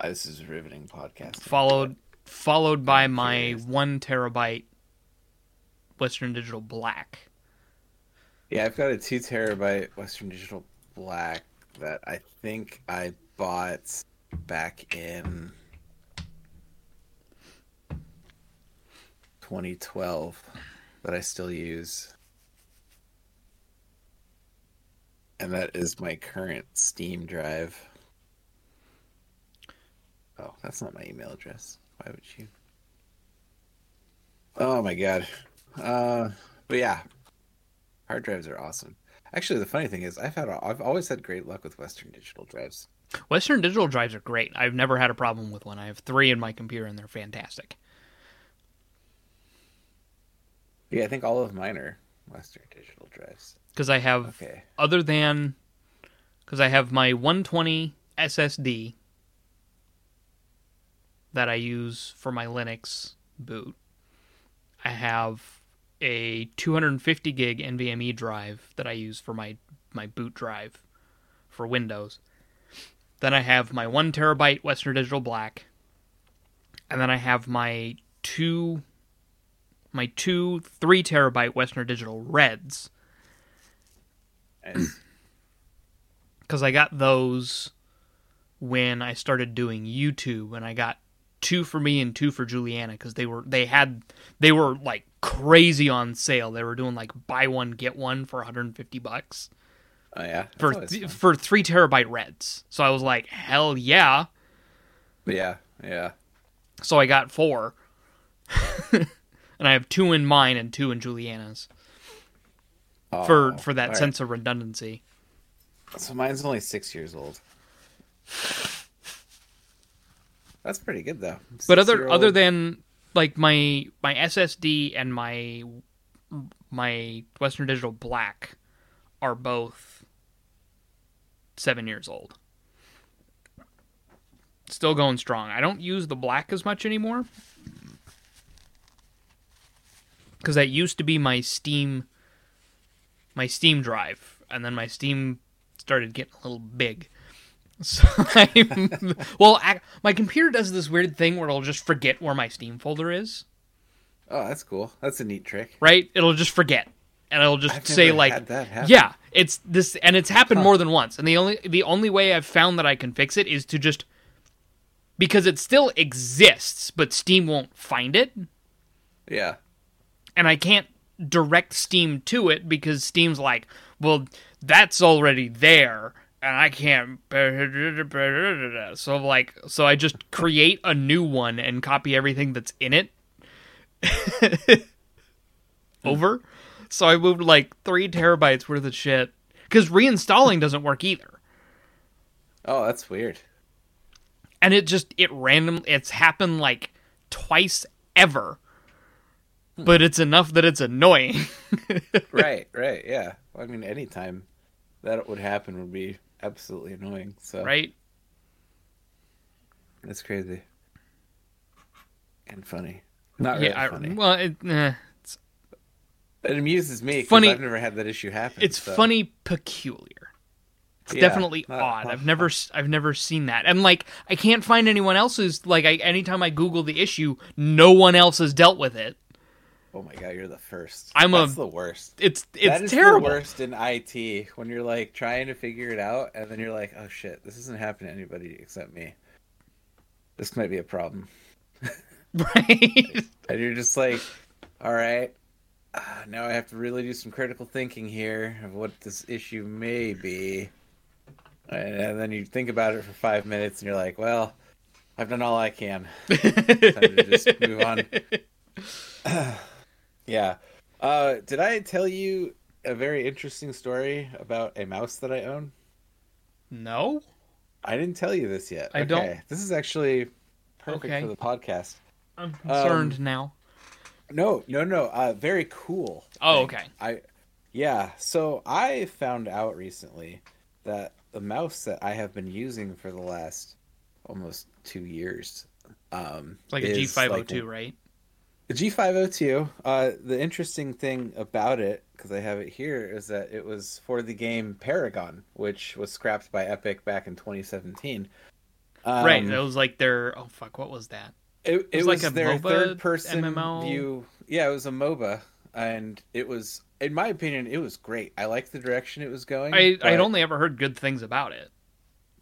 Speaker 1: Uh, this is a riveting podcast.
Speaker 2: Followed followed by my one terabyte Western Digital Black.
Speaker 1: Yeah, I've got a two terabyte Western Digital Black that I think I bought back in 2012 that I still use. And that is my current Steam drive. Oh, that's not my email address. Why would you? Oh my god. Uh, but yeah, hard drives are awesome. Actually, the funny thing is, I've had I've always had great luck with Western Digital drives.
Speaker 2: Western Digital drives are great. I've never had a problem with one. I have three in my computer, and they're fantastic.
Speaker 1: Yeah, I think all of mine are Western Digital drives.
Speaker 2: Because I have
Speaker 1: Okay.
Speaker 2: other than because I have my 120 SSD that I use for my Linux boot. I have a 250 gig NVMe drive that I use for my my boot drive for Windows. Then I have my one terabyte Western Digital Black, and then I have my two my two three terabyte Western Digital Reds because I got those when I started doing YouTube, and I got two for me and two for Juliana because they were they had they were like crazy on sale. They were doing like buy one get one for 150 bucks
Speaker 1: oh yeah, that's
Speaker 2: for th- for three terabyte Reds. So I was like, hell yeah!
Speaker 1: yeah, yeah.
Speaker 2: So I got four, and I have two in mine and two in Juliana's oh, for
Speaker 1: Oh,
Speaker 2: for that
Speaker 1: all right.
Speaker 2: sense of redundancy.
Speaker 1: So mine's only six years old. That's pretty good though.
Speaker 2: but other other than like my my SSD and my my Western Digital Black are both seven years old. Still going strong. I don't use the black as much anymore because that used to be my Steam my Steam drive, and then my Steam started getting a little big. So I'm, well, I, my computer does this weird thing where it'll just forget where my Steam folder is.
Speaker 1: oh, that's cool. That's a neat trick.
Speaker 2: Right? It'll just forget, and it'll just
Speaker 1: I've
Speaker 2: say like
Speaker 1: had that happen.
Speaker 2: yeah, it's this and it's happened
Speaker 1: Huh.
Speaker 2: more than once. And the only the only way I've found that I can fix it is to just because it still exists, but Steam won't find it,
Speaker 1: Yeah.
Speaker 2: and I can't direct Steam to it because Steam's like, well, that's already there. And I can't. So like, so I just create a new one and copy everything that's in it over. So I moved like three terabytes worth of shit because reinstalling doesn't work either.
Speaker 1: Oh, that's weird.
Speaker 2: and it just it random it's happened like twice ever hmm. but it's enough that it's annoying
Speaker 1: right, right, yeah. I mean, anytime that would happen would be absolutely annoying. So
Speaker 2: right
Speaker 1: that's crazy and funny. Not really
Speaker 2: yeah I,
Speaker 1: funny.
Speaker 2: well it, eh, it's,
Speaker 1: it amuses me.
Speaker 2: Funny-
Speaker 1: I've never had that issue happen.
Speaker 2: it's
Speaker 1: so-
Speaker 2: funny peculiar it's
Speaker 1: Yeah,
Speaker 2: definitely
Speaker 1: not-
Speaker 2: odd
Speaker 1: not-
Speaker 2: i've never I've never seen that and like i can't find anyone else who's like I, anytime i google the issue no one else has dealt with it
Speaker 1: Oh my god, you're the first.
Speaker 2: I'm a-
Speaker 1: the worst.
Speaker 2: it's it's terrible
Speaker 1: the worst in IT when you're like trying to figure it out and then you're like, oh shit, this isn't happening to anybody except me. This might be a problem.
Speaker 2: right
Speaker 1: And you're just like, all right, uh, now I have to really do some critical thinking here of what this issue may be. And, and then you think about it for five minutes and you're like, well, I've done all I can. Time to just move on. yeah. Uh, did I tell you a very interesting story about a mouse that I own?
Speaker 2: no
Speaker 1: I didn't tell you this yet.
Speaker 2: I
Speaker 1: okay.
Speaker 2: don't-
Speaker 1: This is actually perfect
Speaker 2: Okay.
Speaker 1: for the podcast.
Speaker 2: i'm concerned
Speaker 1: Um,
Speaker 2: now
Speaker 1: No, no, no. Uh, very cool.
Speaker 2: Oh,
Speaker 1: thing.
Speaker 2: okay.
Speaker 1: I, yeah. So I found out recently that the mouse that I have been using for the last almost two years, um,
Speaker 2: it's like a
Speaker 1: is
Speaker 2: g502
Speaker 1: like
Speaker 2: right
Speaker 1: the G502. Uh, the interesting thing about it, because I have it here, is that it was for the game Paragon, which was scrapped by Epic back in 2017. Um,
Speaker 2: right it was like their oh fuck what was that
Speaker 1: It,
Speaker 2: was
Speaker 1: it
Speaker 2: like
Speaker 1: was
Speaker 2: a
Speaker 1: their
Speaker 2: MOBA
Speaker 1: third person
Speaker 2: MMO?
Speaker 1: view. Yeah, it was a MOBA, and it was, in my opinion, it was great. I liked the direction it was going.
Speaker 2: I,
Speaker 1: but,
Speaker 2: I'd only ever heard good things about it.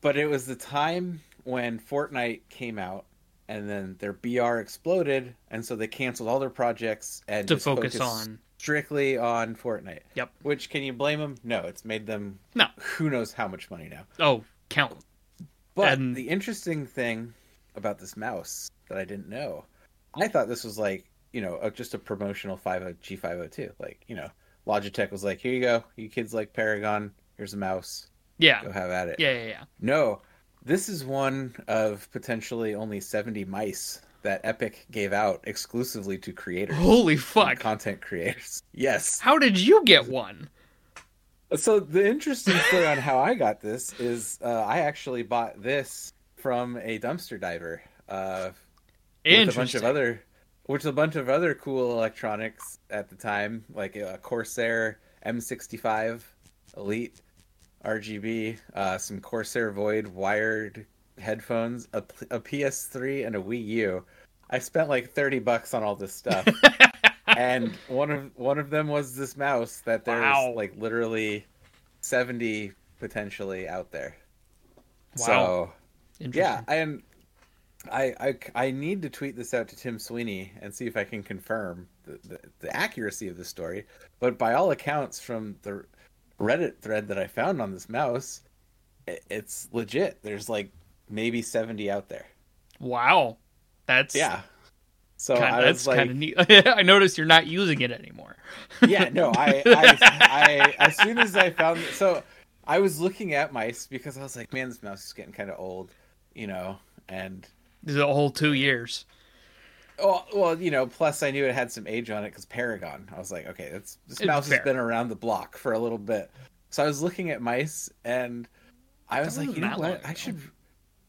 Speaker 1: but it was the time when Fortnite came out, and then their BR exploded, and so they canceled all their projects and
Speaker 2: To focus on.
Speaker 1: strictly on Fortnite.
Speaker 2: Yep.
Speaker 1: Which can you blame them? No, it's made them
Speaker 2: No.
Speaker 1: who knows how much money now.
Speaker 2: Oh, count.
Speaker 1: But
Speaker 2: And-
Speaker 1: the interesting thing about this mouse that I didn't know, I thought this was like, you know, just a promotional 50 G502. Like, you know, Logitech was like, here you go. You kids like Paragon. Here's a mouse.
Speaker 2: Yeah.
Speaker 1: Go have at it.
Speaker 2: Yeah, yeah, yeah.
Speaker 1: No, this is one of potentially only 70 mice that Epic gave out exclusively to creators.
Speaker 2: Holy fuck.
Speaker 1: Content creators. Yes.
Speaker 2: How did you get one?
Speaker 1: So the interesting story on how I got this is uh, I actually bought this from a dumpster diver uh, with a bunch of other, which a bunch of other cool electronics at the time, like a Corsair M65 Elite RGB, uh, some Corsair Void wired headphones, a, a PS3, and a Wii U. I spent like thirty bucks on all this stuff. and one of one of them was this mouse that there's
Speaker 2: Wow.
Speaker 1: like literally 70 potentially out there
Speaker 2: Wow.
Speaker 1: so
Speaker 2: Interesting.
Speaker 1: yeah and I, I i need to tweet this out to tim sweeney and see if i can confirm the, the, the accuracy of the story but by all accounts from the reddit thread that i found on this mouse it's legit there's like maybe 70 out there
Speaker 2: Wow. That's
Speaker 1: yeah so
Speaker 2: kinda,
Speaker 1: i
Speaker 2: that's
Speaker 1: was like
Speaker 2: kind of neat. I noticed you're not using it anymore.
Speaker 1: yeah, no, I, I, I, as soon as I found, so I was looking at mice because I was like, man, this mouse is getting kind of old, you know, and
Speaker 2: This is a whole two years.
Speaker 1: Well, well, you know, plus I knew it had some age on it because Paragon. I was like, okay, that's this
Speaker 2: It's
Speaker 1: mouse
Speaker 2: fair.
Speaker 1: has been around the block for a little bit, so I was looking at mice and I was like, you know what, I should,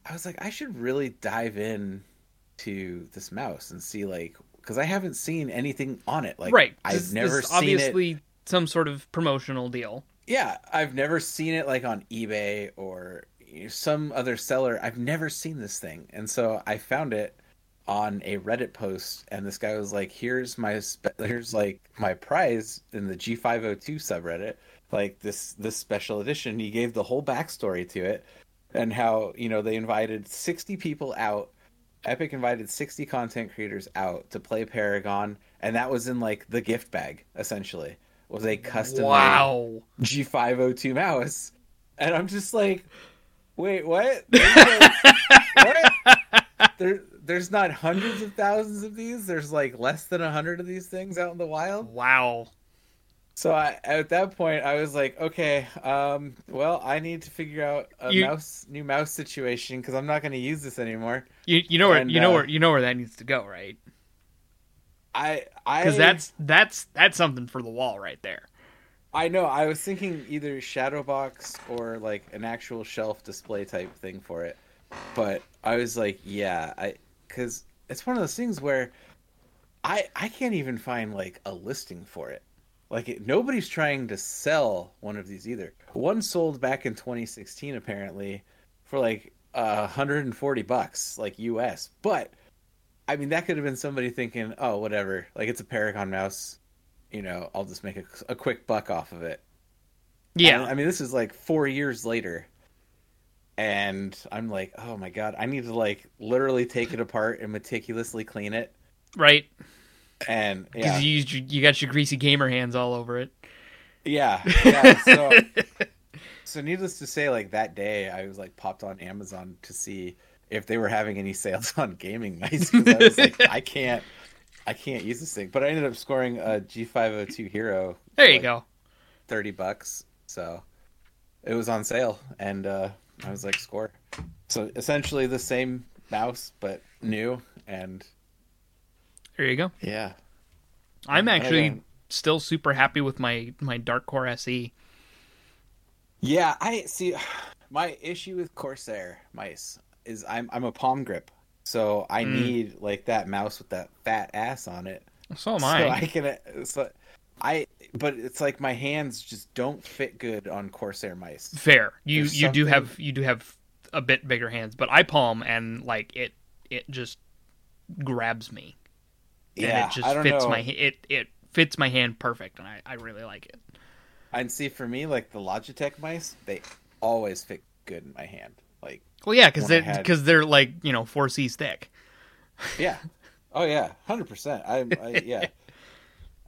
Speaker 1: I was like, I should really dive in to this mouse and see like because I haven't seen anything on it. Like,
Speaker 2: right.
Speaker 1: I've
Speaker 2: This- this
Speaker 1: never
Speaker 2: is
Speaker 1: seen it.
Speaker 2: obviously some sort of promotional deal.
Speaker 1: Yeah, I've never seen it like on eBay or some other seller. I've never seen this thing, and so I found it, on a Reddit post, and this guy was like, "Here's my spe- here's like my prize in the G502 subreddit, like this this special edition." He gave the whole backstory to it, and how you know they invited 60 people out. Epic invited 60 content creators out to play Paragon, and that was in like the gift bag essentially. Was a custom
Speaker 2: Wow.
Speaker 1: G502 mouse. And I'm just like, wait, what? What? There, there's not hundreds of thousands of these. There's like less than a hundred of these things out in the wild.
Speaker 2: Wow.
Speaker 1: So I, at that point, I was like, okay, um, well, I need to figure out a
Speaker 2: You-
Speaker 1: mouse, new mouse situation because I'm not going to use this anymore.
Speaker 2: You you know where
Speaker 1: And,
Speaker 2: you know
Speaker 1: uh,
Speaker 2: where you know where that needs to go, right?
Speaker 1: I, I,
Speaker 2: Because that's that's that's something for the wall right there.
Speaker 1: I know. I was thinking either shadow box or like an actual shelf display type thing for it, but I was like, yeah, I because it's one of those things where I I can't even find like a listing for it. Like it, nobody's trying to sell one of these either. One sold back in 2016 apparently for like uh, 140 bucks, like US. But I mean, that could have been somebody thinking, oh, whatever, like it's a Paragon mouse you know, I'll just make a, a quick buck off of it.
Speaker 2: Yeah.
Speaker 1: I, I mean, this is like four years later, and I'm like, oh my god, I need to like literally take it apart and meticulously clean it.
Speaker 2: right.
Speaker 1: And
Speaker 2: Because
Speaker 1: yeah,
Speaker 2: you used your, you got your greasy gamer hands all over it.
Speaker 1: yeah, yeah. So, so needless to say, like that day, I was like popped on Amazon to see if they were having any sales on gaming mice. 'cause I was like, I can't, I can't use this thing. But I ended up scoring a G502 Hero.
Speaker 2: There you
Speaker 1: like,
Speaker 2: go.
Speaker 1: 30 bucks. So it was on sale and uh I was like score. So essentially the same mouse but new and
Speaker 2: There you go.
Speaker 1: yeah.
Speaker 2: I'm actually
Speaker 1: yeah.
Speaker 2: still super happy with my my Dark Core. SE.
Speaker 1: Yeah, I see my issue with Corsair mice is I'm I'm a palm grip. So I
Speaker 2: Mm.
Speaker 1: need like that mouse with that fat ass on it.
Speaker 2: So am
Speaker 1: So
Speaker 2: I.
Speaker 1: I can uh, so I but it's like my hands just don't fit good on Corsair mice.
Speaker 2: Fair. You
Speaker 1: There's
Speaker 2: you do have you do have a bit bigger hands, but I palm and like it it just grabs me. And
Speaker 1: Yeah,
Speaker 2: it just
Speaker 1: I don't
Speaker 2: fits
Speaker 1: know.
Speaker 2: my it it fits my hand perfect and I, I really like it.
Speaker 1: And see, for me, like the Logitech mice, they always fit good in my hand. Like,
Speaker 2: Well, yeah, because they
Speaker 1: had-
Speaker 2: because they're like you know four C's thick.
Speaker 1: yeah, oh yeah, hundred percent. I, I yeah.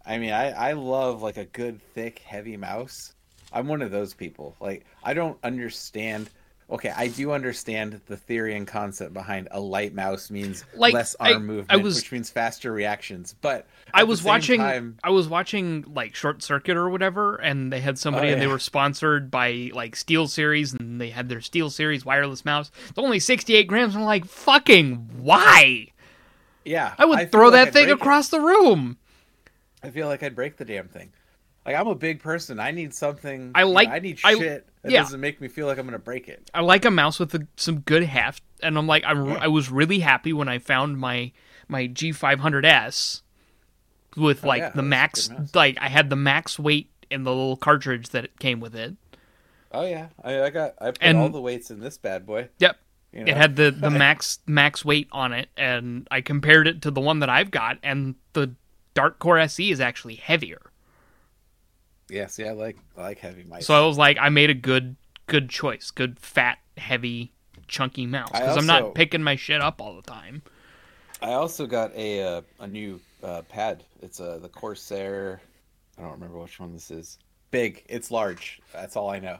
Speaker 1: I mean, I I love like a good thick heavy mouse. I'm one of those people. Like, I don't understand. Okay, I do understand the theory and concept behind a light mouse means
Speaker 2: Like,
Speaker 1: less arm
Speaker 2: I
Speaker 1: movement,
Speaker 2: was-
Speaker 1: which means faster reactions. But
Speaker 2: I was watching
Speaker 1: time-
Speaker 2: I was watching like Short Circuit or whatever, and they had somebody
Speaker 1: Oh,
Speaker 2: and they were sponsored by like Steel Series, and they had their Steel Series wireless mouse. It's only sixty eight grams. And I'm like, fucking why?
Speaker 1: yeah,
Speaker 2: I would
Speaker 1: feel
Speaker 2: throw
Speaker 1: like
Speaker 2: that
Speaker 1: I'd
Speaker 2: thing
Speaker 1: break it.
Speaker 2: across the room.
Speaker 1: I feel like I'd break the damn thing. Like I'm a big person. I need something.
Speaker 2: I
Speaker 1: you know,
Speaker 2: like-
Speaker 1: I need
Speaker 2: I-
Speaker 1: shit that
Speaker 2: yeah.
Speaker 1: doesn't make me feel like I'm gonna break it.
Speaker 2: I like a mouse with a, some good heft, and I'm like, I,
Speaker 1: Yeah.
Speaker 2: I was really happy when I found my my G500S with
Speaker 1: Oh,
Speaker 2: like
Speaker 1: yeah,
Speaker 2: the max, like I had the max weight in the little cartridge that came with it.
Speaker 1: Oh yeah, I, I got. I put
Speaker 2: And-
Speaker 1: all the weights in this bad boy.
Speaker 2: Yep,
Speaker 1: You know?
Speaker 2: it had the the max max weight on it, and I compared it to the one that I've got, and the Dark Core SE is actually heavier.
Speaker 1: Yeah, see, I like I like heavy mice.
Speaker 2: So I was like, I made a good good choice, good fat, heavy, chunky mouse because I'm not picking my shit up all the time.
Speaker 1: I also got a uh, a new uh, pad. It's uh, the Corsair. I don't remember which one this is. Big. It's large. That's all I know.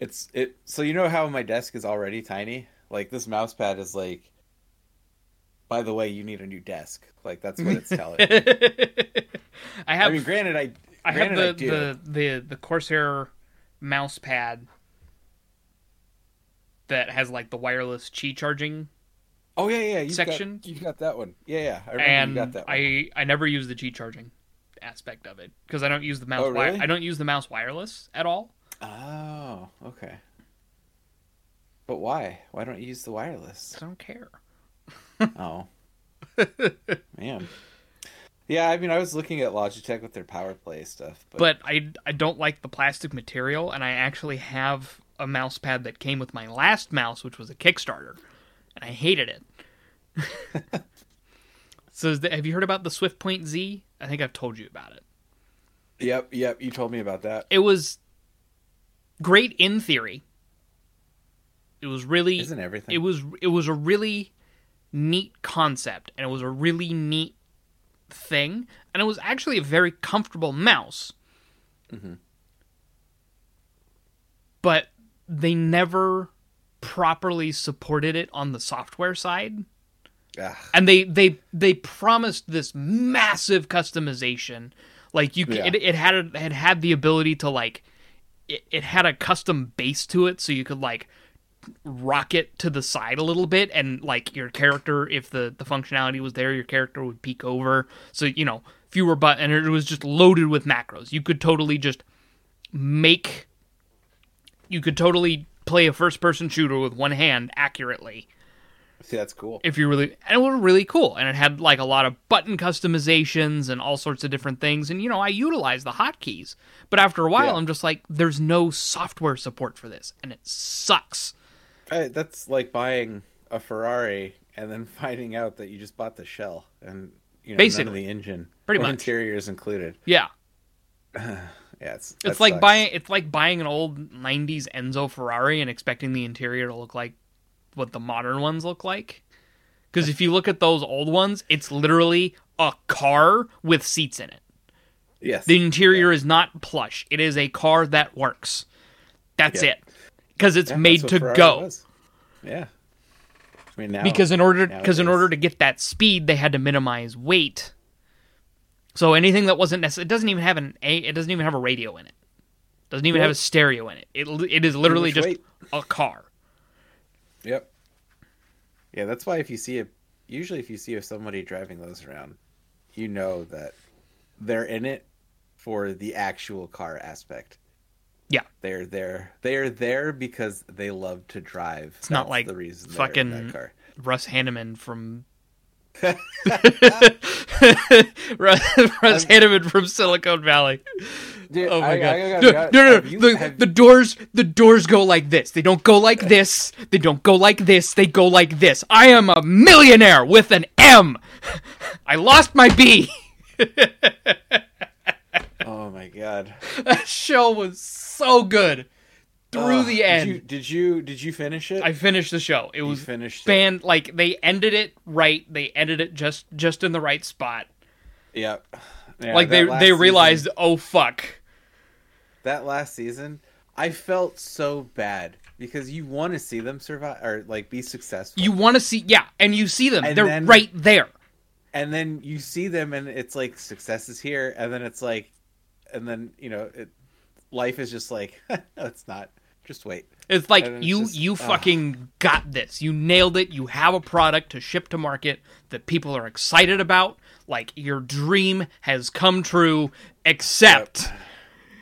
Speaker 1: It's it. So you know how my desk is already tiny. Like this mouse pad is like. By the way, you need a new desk. Like that's what it's telling.
Speaker 2: I have
Speaker 1: I mean, granted, I
Speaker 2: I have
Speaker 1: granted
Speaker 2: the,
Speaker 1: I
Speaker 2: the the the Corsair mouse pad that has like the wireless Qi charging,
Speaker 1: Oh yeah, yeah. You
Speaker 2: section.
Speaker 1: Got, you got that one. Yeah, yeah. I remember
Speaker 2: and
Speaker 1: you got that one.
Speaker 2: I I never use the Qi charging aspect of it because I don't use the oh, mouse.
Speaker 1: Oh,
Speaker 2: wi-
Speaker 1: really?
Speaker 2: I don't use the mouse wireless at all.
Speaker 1: Oh, okay. But why? Why don't you use the wireless?
Speaker 2: I don't care.
Speaker 1: Oh, man. Yeah, I mean, I was looking at Logitech with their power play stuff, but,
Speaker 2: But I I don't like the plastic material, and I actually have a mouse pad that came with my last mouse, which was a Kickstarter, and I hated it. So is the, have you heard about the Swift Point Z? I think I've told you about it.
Speaker 1: Yep, yep. You told me about that.
Speaker 2: It was great in theory. It was really
Speaker 1: Isn't everything?
Speaker 2: it was it was a really neat concept and it was a really neat thing and it was actually a very comfortable mouse. But they never properly supported it on the software side.
Speaker 1: Ah,
Speaker 2: and they they they promised this massive customization. Like you
Speaker 1: Yeah.
Speaker 2: it, it had a, it had the ability to like it, it had a custom base to it so you could like rock it to the side a little bit and like your character if the the functionality was there your character would peek over. So you know fewer but and it was just loaded with macros. You could totally just make you could totally play a first person shooter with one hand accurately.
Speaker 1: See, that's cool.
Speaker 2: if you really and it was really cool and it had like a lot of button customizations and all sorts of different things and you know i utilize the hotkeys. But after a while
Speaker 1: Yeah.
Speaker 2: i'm just like there's no software support for this and it sucks
Speaker 1: I, that's like buying a Ferrari and then finding out that you just bought the shell and you know none
Speaker 2: Basically.
Speaker 1: of the engine,
Speaker 2: Pretty much.
Speaker 1: interiors included.
Speaker 2: yeah
Speaker 1: Yeah, it's
Speaker 2: it's like
Speaker 1: sucks.
Speaker 2: buying it's like buying an old 90s enzo ferrari and expecting the interior to look like what the modern ones look like because if you look at those old ones it's literally a car with seats in it
Speaker 1: yes.
Speaker 2: The interior is not plush. It is a car that works. That's
Speaker 1: Yeah.
Speaker 2: it. Because it's
Speaker 1: Yeah,
Speaker 2: made to
Speaker 1: Ferrari
Speaker 2: go.
Speaker 1: was. Yeah. I mean now
Speaker 2: Because in order because in order to get that speed, they had to minimize weight. So anything that wasn't necessary, it doesn't even have an a. It doesn't even have a radio in it. Doesn't even have a stereo in it. It it is literally just
Speaker 1: weight.
Speaker 2: a car.
Speaker 1: Yep. Yeah, that's why if you see a usually if you see somebody driving those around, you know that they're in it for the actual car aspect.
Speaker 2: Yeah.
Speaker 1: They're there. They're there because they love to drive. It's
Speaker 2: not like
Speaker 1: the reason
Speaker 2: fucking-. Russ Hanneman from Russ, Russ Hanneman from Silicon Valley.
Speaker 1: Dude,
Speaker 2: Oh my
Speaker 1: I-
Speaker 2: god!
Speaker 1: I- I
Speaker 2: no,
Speaker 1: gotta-
Speaker 2: no, no,
Speaker 1: you-
Speaker 2: the,
Speaker 1: have-
Speaker 2: the doors, the doors go like this. They don't go like this. They don't go like this. They go like this. I am a millionaire with an M. I lost my B.
Speaker 1: Oh my god!
Speaker 2: that show was so good through
Speaker 1: Ugh,
Speaker 2: the
Speaker 1: did
Speaker 2: end.
Speaker 1: you- Did you did you finish it?
Speaker 2: I finished the show. It
Speaker 1: You
Speaker 2: was
Speaker 1: finished it.
Speaker 2: like they ended it right. They ended it just just in the right spot.
Speaker 1: Yep. Yeah,
Speaker 2: like they they
Speaker 1: season-
Speaker 2: realized, oh fuck.
Speaker 1: that last season, I felt so bad because you want to see them survive or like be successful.
Speaker 2: You want to see, yeah, and you see them.
Speaker 1: And
Speaker 2: They're
Speaker 1: then-
Speaker 2: right there.
Speaker 1: and then you see them and it's like success is here and then it's like and then you know it life is just like no it's not just wait
Speaker 2: It's like
Speaker 1: it's
Speaker 2: you
Speaker 1: just-
Speaker 2: you
Speaker 1: ugh.
Speaker 2: fucking got this. You nailed it. You have a product to ship to market that people are excited about. Like your dream has come true, except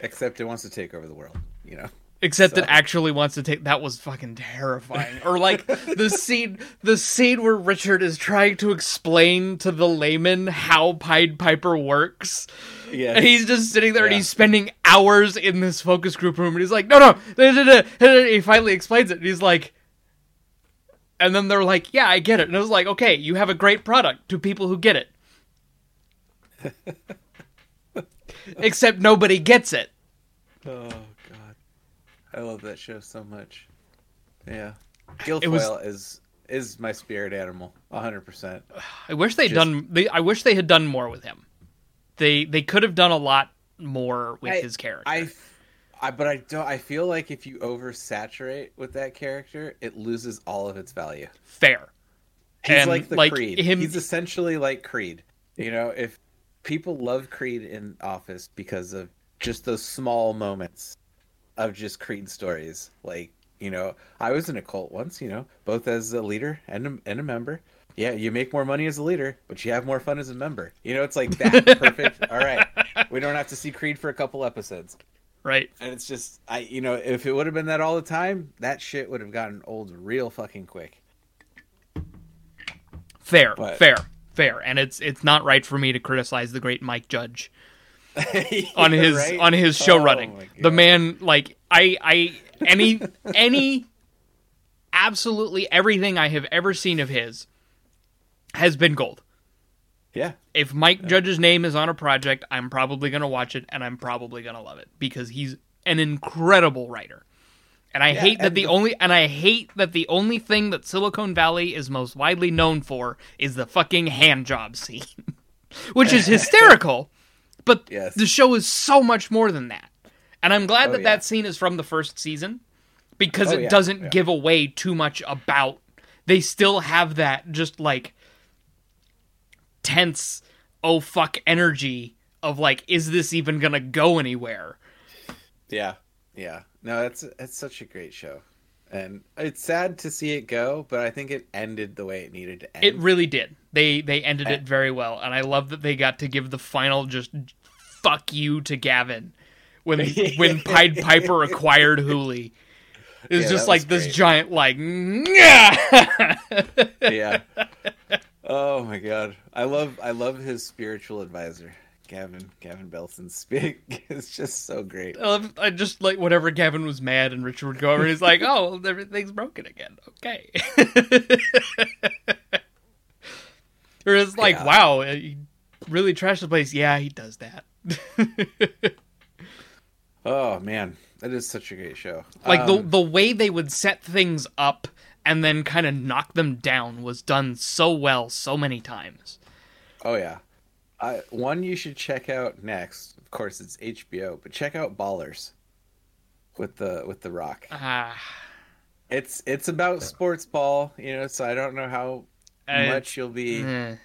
Speaker 1: except it wants to take over the world you know
Speaker 2: except
Speaker 1: So-
Speaker 2: it actually wants to take that was fucking terrifying. or like the scene the scene where Richard is trying to explain to the layman how Pied Piper works.
Speaker 1: Yeah
Speaker 2: And he's just sitting there and he's spending hours in this focus group room and he's like, no, no. da, da, da." And he finally explains it and he's like, and then they're like, yeah, I get it. And it was like, okay, you have a great product to people who get it. Except nobody gets it.
Speaker 1: oh god i love that show so much yeah
Speaker 2: Gilfoyle was-
Speaker 1: is is my spirit animal 100%
Speaker 2: I wish they'd
Speaker 1: Just-
Speaker 2: done. They, I wish they had done more with him. They they could have done a lot more with
Speaker 1: I-
Speaker 2: his character.
Speaker 1: I, I but i don't i feel like if you oversaturate with that character it loses all of its value
Speaker 2: Fair.
Speaker 1: He's
Speaker 2: And,
Speaker 1: like the
Speaker 2: like,
Speaker 1: Creed.
Speaker 2: him-
Speaker 1: He's essentially like Creed. You know, if people love Creed in Office because of just those small moments of just Creed stories, like you know, I was in a cult once. You know, both as a leader and a, and a member. Yeah, you make more money as a leader, but you have more fun as a member. You know, it's like that. Perfect. All right, we don't have to see Creed for a couple episodes.
Speaker 2: Right.
Speaker 1: And it's just, I, you know, if it would have been that all the time, that shit would have gotten old real fucking quick.
Speaker 2: Fair.
Speaker 1: But-
Speaker 2: Fair. Fair. And it's it's not right for me to criticize the great Mike Judge. on his
Speaker 1: right?
Speaker 2: on his show
Speaker 1: Oh
Speaker 2: running. The man like I I any any absolutely everything I have ever seen of his has been gold.
Speaker 1: Yeah.
Speaker 2: If Mike Judge's name is on a project, I'm probably going to watch it and I'm probably going to love it because he's an incredible writer. And I
Speaker 1: Yeah,
Speaker 2: hate that the,
Speaker 1: the-
Speaker 2: only and I hate that the only thing that Silicon Valley is most widely known for is the fucking hand job scene. Which is hysterical, but
Speaker 1: Yes.
Speaker 2: the show is so much more than that. And I'm glad
Speaker 1: Oh,
Speaker 2: that
Speaker 1: yeah.
Speaker 2: that scene is from the first season because
Speaker 1: Oh,
Speaker 2: it
Speaker 1: yeah,
Speaker 2: doesn't
Speaker 1: yeah.
Speaker 2: give away too much about they still have that just like tense oh fuck energy of like is this even gonna go anywhere
Speaker 1: Yeah, yeah. No, it's it's such a great show, and it's sad to see it go. But I think it ended the way it needed to end.
Speaker 2: it really did they they ended
Speaker 1: Eh.
Speaker 2: it very well and i love that they got to give the final just fuck you to gavin when when pied piper acquired Hooli it was
Speaker 1: Yeah,
Speaker 2: just like this
Speaker 1: great.
Speaker 2: giant like yeah
Speaker 1: yeah. Oh my god, I love I love his spiritual advisor, Gavin Gavin Belson. Speak is just so great.
Speaker 2: I, love, I just like whenever Gavin was mad and Richard would go over, he's like, "Oh, everything's broken again." Okay. or it's like,
Speaker 1: Yeah.
Speaker 2: "Wow, uh, he really trashed the place." Yeah, he does that.
Speaker 1: Oh man, that is such a great show.
Speaker 2: like the
Speaker 1: Um,
Speaker 2: the way they would set things up and then kind of knock them down was done so well so many times.
Speaker 1: Oh yeah. I, one you should check out next. Of course, it's HBO, but check out Ballers with the with the Rock.
Speaker 2: Ah,
Speaker 1: It's it's about sports ball, you know. So I don't know how
Speaker 2: I-
Speaker 1: much you'll be
Speaker 2: eh.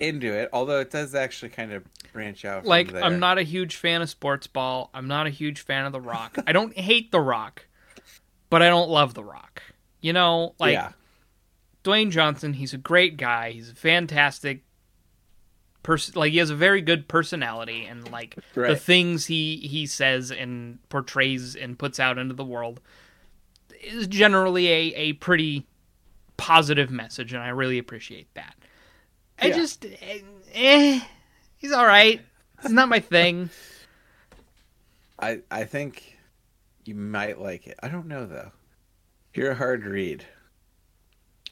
Speaker 1: into it. Although it does actually kind of branch out. from
Speaker 2: like
Speaker 1: there.
Speaker 2: I'm not a huge fan of sports ball. I'm not a huge fan of The Rock. I don't hate The Rock, but I don't love The Rock. You know, like
Speaker 1: yeah,
Speaker 2: Dwayne Johnson, he's a great guy. He's a fantastic person. Like he has a very good personality, and like the things he he says and portrays and puts out into the world is generally a a pretty positive message, and I really appreciate that. I
Speaker 1: Yeah.
Speaker 2: just, eh, eh, he's all right. It's not my thing.
Speaker 1: I I think you might like it. I don't know though. You're a hard read.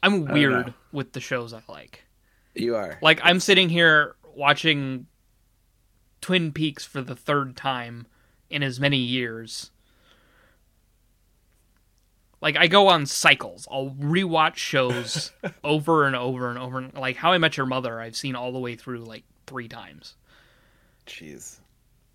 Speaker 2: I'm weird with the shows I like.
Speaker 1: You are.
Speaker 2: Like I'm sitting here watching Twin Peaks for the third time in as many years. Like I go on cycles. I'll rewatch shows over and over and over. Like How I Met Your Mother, I've seen all the way through like three times.
Speaker 1: Jeez,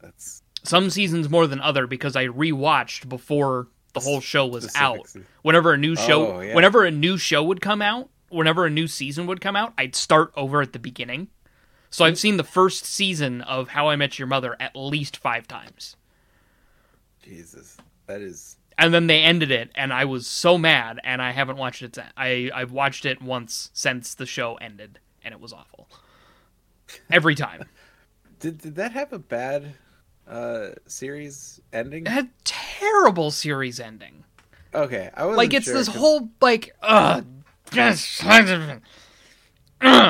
Speaker 1: that's
Speaker 2: Some seasons more than other because I rewatched before the whole show was out. Whenever a new oh, show,
Speaker 1: Oh, yeah.
Speaker 2: whenever a new show would come out, whenever a new season would come out, I'd start over at the beginning. So I've seen the first season of How I Met Your Mother at least five times,
Speaker 1: Jesus. That is
Speaker 2: and then they ended it, and I was so mad, and I haven't watched it. I I've watched it once since the show ended, and it was awful. Every time,
Speaker 1: Did did that have a bad uh series ending?
Speaker 2: it had terrible series ending.
Speaker 1: Okay, I was
Speaker 2: Like it's this
Speaker 1: 'cause-
Speaker 2: whole like ugh. just-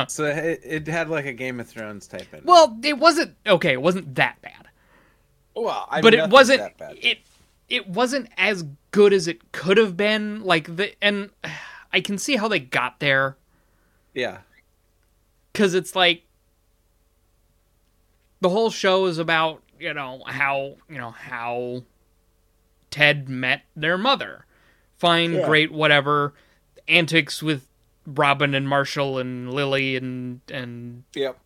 Speaker 1: So it, it had like a Game of Thrones type ending.
Speaker 2: Well, it wasn't okay. It wasn't that bad,
Speaker 1: well, I
Speaker 2: but it wasn't.
Speaker 1: that bad.
Speaker 2: It it wasn't as good as it could have been. Like the and I can see how they got there
Speaker 1: yeah,
Speaker 2: because it's like the whole show is about you know how you know how Ted met their mother. Fine,
Speaker 1: Yeah.
Speaker 2: great, whatever. Antics with Robin and Marshall and Lily and and
Speaker 1: yep.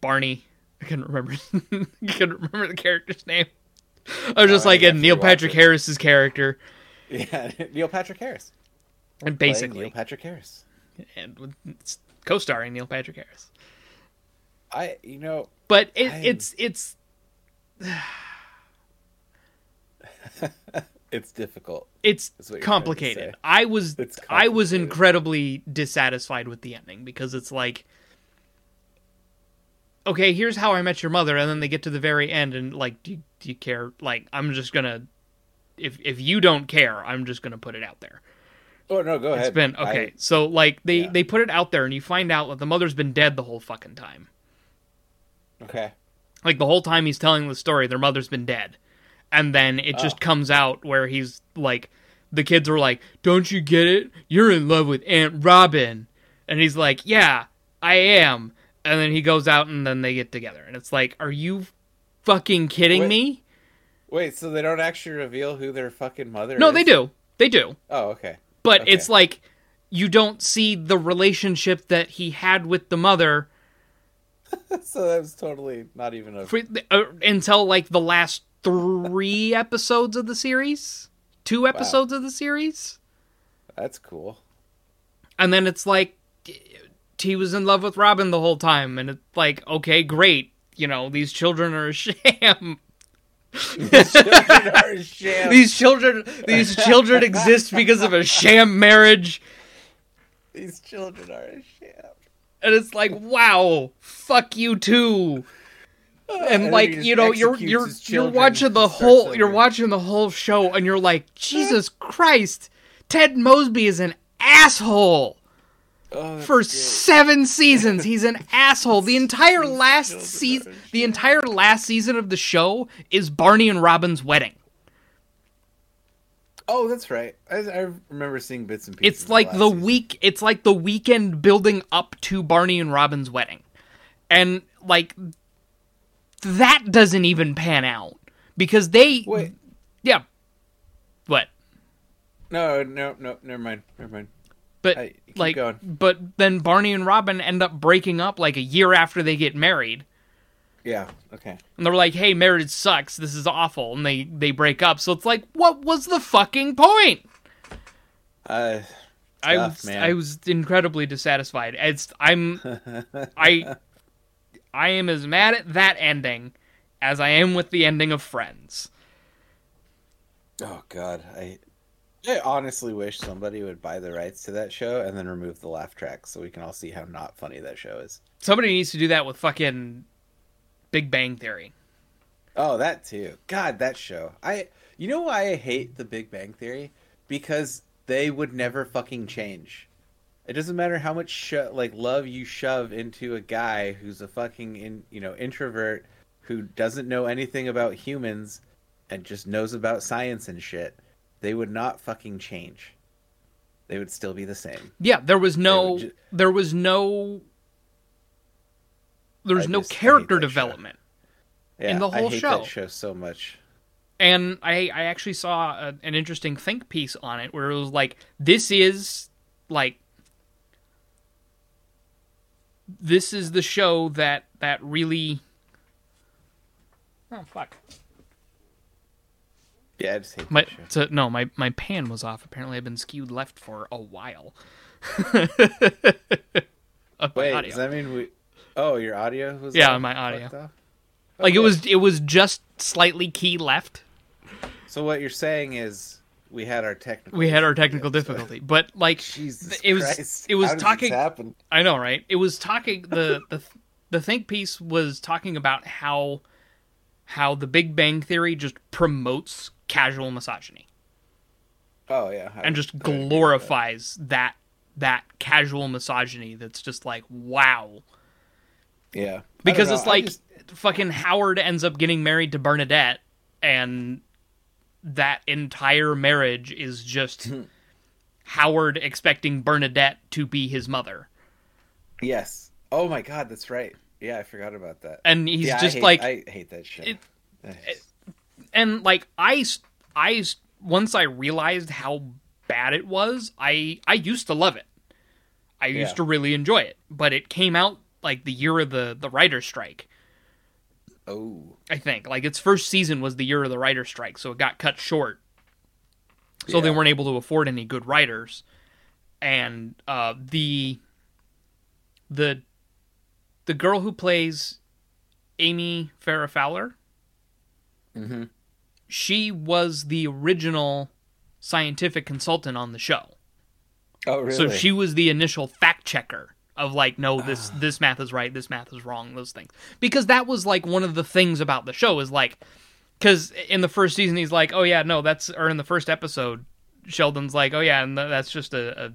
Speaker 2: Barney. I couldn't remember. I couldn't remember the character's name. I was oh, just
Speaker 1: Oh,
Speaker 2: like in Neil Patrick. Harris's character,
Speaker 1: Yeah, Neil Patrick Harris.
Speaker 2: and basically,
Speaker 1: Neil Patrick Harris.
Speaker 2: and co-starring Neil Patrick Harris.
Speaker 1: I, you know,
Speaker 2: But it, it's it's
Speaker 1: it's difficult.
Speaker 2: it's
Speaker 1: That's what you're trying to
Speaker 2: complicated. I was
Speaker 1: It's
Speaker 2: I was incredibly dissatisfied with the ending because it's like okay, here's how I met your mother and then they get to the very end and like do you, do you care? Like I'm just going to if if you don't care, I'm just going to put it out there.
Speaker 1: Oh no, go ahead.
Speaker 2: It's been okay.
Speaker 1: I-
Speaker 2: so like they
Speaker 1: yeah.
Speaker 2: they put it out there and you find out that the mother's been dead the whole fucking time.
Speaker 1: okay.
Speaker 2: Like the whole time he's telling the story, their mother's been dead. And then it oh. just
Speaker 1: Oh.
Speaker 2: comes out where he's like the kids were like, "Don't you get it? You're in love with Aunt Robin." And he's like, "Yeah, I am." and then he goes out and then they get together and it's like are you fucking kidding
Speaker 1: Wait.
Speaker 2: me
Speaker 1: Wait, so they don't actually reveal who their fucking mother
Speaker 2: no
Speaker 1: is?
Speaker 2: they do they do
Speaker 1: Oh, okay.
Speaker 2: but
Speaker 1: Okay.
Speaker 2: it's like you don't see the relationship that he had with the mother
Speaker 1: so that was totally not even a.
Speaker 2: for, uh, until like the last three episodes of the series two episodes of the series
Speaker 1: That's cool.
Speaker 2: and then it's like he was in love with robin the whole time and it's like okay great you know these children are a sham
Speaker 1: Children are a sham.
Speaker 2: these children these children exist because of a sham marriage
Speaker 1: These children are a sham.
Speaker 2: And it's like wow fuck you too. And,
Speaker 1: then
Speaker 2: like you know you're you're you're watching the whole
Speaker 1: over.
Speaker 2: you're watching the whole show and you're like jesus christ ted mosby is an asshole
Speaker 1: Oh,
Speaker 2: for
Speaker 1: great.
Speaker 2: seven seasons. He's an asshole. The entire last season the entire last season of the show is barney and robin's wedding
Speaker 1: Oh, that's right. I, I remember seeing bits and pieces.
Speaker 2: it's like the
Speaker 1: season.
Speaker 2: week it's like the weekend building up to barney and robin's wedding and like that doesn't even pan out because they
Speaker 1: Wait,
Speaker 2: yeah what
Speaker 1: no, no, no. Never mind. Never mind.
Speaker 2: but
Speaker 1: keep
Speaker 2: like
Speaker 1: going.
Speaker 2: but then barney and robin end up breaking up like a year after they get married
Speaker 1: Yeah. Okay.
Speaker 2: and they're like hey marriage sucks this is awful and they they break up so it's like what was the fucking point
Speaker 1: Uh,
Speaker 2: I
Speaker 1: Tough,
Speaker 2: was
Speaker 1: man.
Speaker 2: I was incredibly dissatisfied. It's I'm I I am as mad at that ending as I am with the ending of Friends.
Speaker 1: oh God, I. I honestly wish somebody would buy the rights to that show and then remove the laugh track so we can all see how not funny that show is.
Speaker 2: Somebody needs to do that with fucking Big Bang Theory.
Speaker 1: Oh, that too. God, that show. I. You know why I hate The Big Bang Theory? Because they would never fucking change. It doesn't matter how much sho- like love you shove into a guy who's a fucking in, you know introvert who doesn't know anything about humans and just knows about science and shit. They would not fucking change. They would still be the same.
Speaker 2: Yeah, there was no there was no there was
Speaker 1: I
Speaker 2: no character development.
Speaker 1: Yeah,
Speaker 2: In the
Speaker 1: I
Speaker 2: whole
Speaker 1: hate
Speaker 2: show.
Speaker 1: that show so much.
Speaker 2: And I I actually saw a, an interesting think piece on it where it was like this is like this is the show that that really Oh fuck.
Speaker 1: Yeah, I just hate
Speaker 2: My
Speaker 1: show.
Speaker 2: so, no, my my pan was off. Apparently I've been skewed left for a while.
Speaker 1: Wait,
Speaker 2: audio.
Speaker 1: does that mean we? Oh, your audio was
Speaker 2: Yeah, my audio.
Speaker 1: off?
Speaker 2: like it was it was just slightly key left.
Speaker 1: So what you're saying is we had our technical.
Speaker 2: We had our technical
Speaker 1: difficulty,
Speaker 2: but like
Speaker 1: Jesus
Speaker 2: it was
Speaker 1: Christ.
Speaker 2: it was talking
Speaker 1: happen?
Speaker 2: I know, right? It was talking the the the think piece was talking about how how the Big Bang Theory just promotes casual misogyny
Speaker 1: Oh yeah, I
Speaker 2: and just
Speaker 1: I would agree with that.
Speaker 2: glorifies that that casual misogyny that's just like wow
Speaker 1: Yeah,
Speaker 2: because it's like
Speaker 1: just-
Speaker 2: fucking Howard ends up getting married to Bernadette and that entire marriage is just hmm. Howard expecting Bernadette to be his mother
Speaker 1: yes. Oh my god, that's right. Yeah, I forgot about that.
Speaker 2: and he's
Speaker 1: yeah, I
Speaker 2: just
Speaker 1: hate-
Speaker 2: like
Speaker 1: I hate that shit.
Speaker 2: it- and like I I once I realized how bad it was, I I used to love it. I used
Speaker 1: Yeah.
Speaker 2: to really enjoy it, but it came out like the year of the the writer strike.
Speaker 1: oh,
Speaker 2: I think like its first season was the year of the writer strike, so it got cut short. So they weren't able to afford any good writers, and uh, the the the girl who plays Amy Farrah Fowler
Speaker 1: Mm-hmm.
Speaker 2: she was the original scientific consultant on the show.
Speaker 1: oh really?
Speaker 2: So she was the initial fact checker of like, no, this this math is right, this math is wrong, those things. Because that was like one of the things about the show is like, because in the first season he's like, oh yeah, no, that's or in the first episode, Sheldon's like, oh yeah, and that's just a, a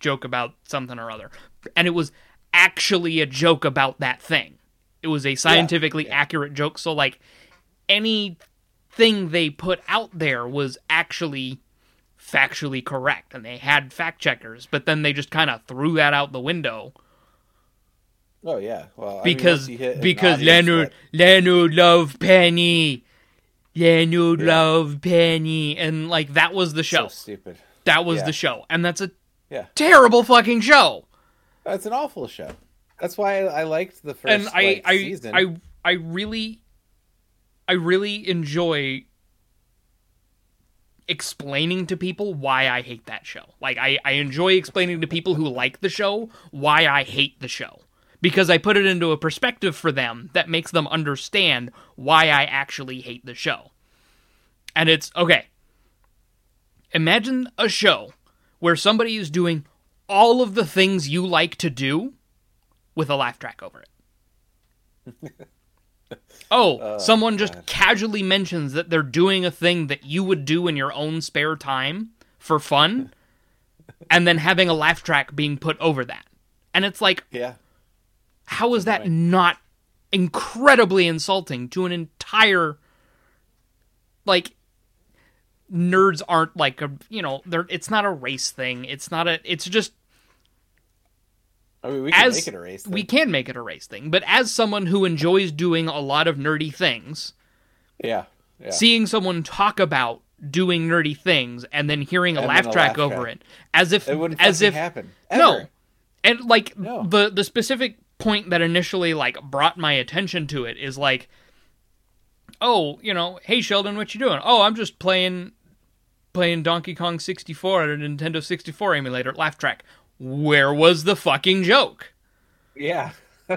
Speaker 2: joke about something or other, and it was actually a joke about that thing. It was a scientifically
Speaker 1: yeah.
Speaker 2: accurate joke. So like anything they put out there was actually factually correct and they had fact checkers but then they just kind of threw that out the window
Speaker 1: Oh yeah. Well, I mean,
Speaker 2: because
Speaker 1: once you hit an
Speaker 2: because
Speaker 1: audience
Speaker 2: Leonard
Speaker 1: that-
Speaker 2: Leonard love Penny, Leonard
Speaker 1: Yeah.
Speaker 2: love Penny, and like that was the show.
Speaker 1: So stupid.
Speaker 2: that was
Speaker 1: yeah.
Speaker 2: the show, and that's a
Speaker 1: Yeah,
Speaker 2: terrible fucking show.
Speaker 1: that's an awful show. That's why I, I liked the first
Speaker 2: and I
Speaker 1: like,
Speaker 2: I,
Speaker 1: season.
Speaker 2: I I really I really enjoy explaining to people why I hate that show. Like I, I enjoy explaining to people who like the show why I hate the show. Because I put it into a perspective for them that makes them understand why I actually hate the show. And it's okay. Imagine a show where somebody is doing all of the things you like to do with a laugh track over it. Oh, oh, someone just
Speaker 1: God.
Speaker 2: casually mentions that they're doing a thing that you would do in your own spare time for fun, and then having a laugh track being put over that. And it's like,
Speaker 1: yeah.
Speaker 2: how is that not incredibly insulting to an entire like nerds aren't like a you know they're it's not a race thing it's not a it's just
Speaker 1: I mean, we can
Speaker 2: as
Speaker 1: make it a race.
Speaker 2: we
Speaker 1: thing.
Speaker 2: can make it a race thing but as someone who enjoys doing a lot of nerdy things
Speaker 1: Yeah. Yeah.
Speaker 2: seeing someone talk about doing nerdy things and then hearing a
Speaker 1: And
Speaker 2: laugh
Speaker 1: a
Speaker 2: track
Speaker 1: laugh
Speaker 2: over
Speaker 1: track.
Speaker 2: it as if
Speaker 1: it wouldn't
Speaker 2: as if
Speaker 1: happen.
Speaker 2: no and like
Speaker 1: No.
Speaker 2: the the specific point that initially like brought my attention to it is like oh you know hey sheldon what you doing oh i'm just playing playing donkey kong 64 at a nintendo 64 emulator laugh track where was the fucking joke
Speaker 1: Yeah.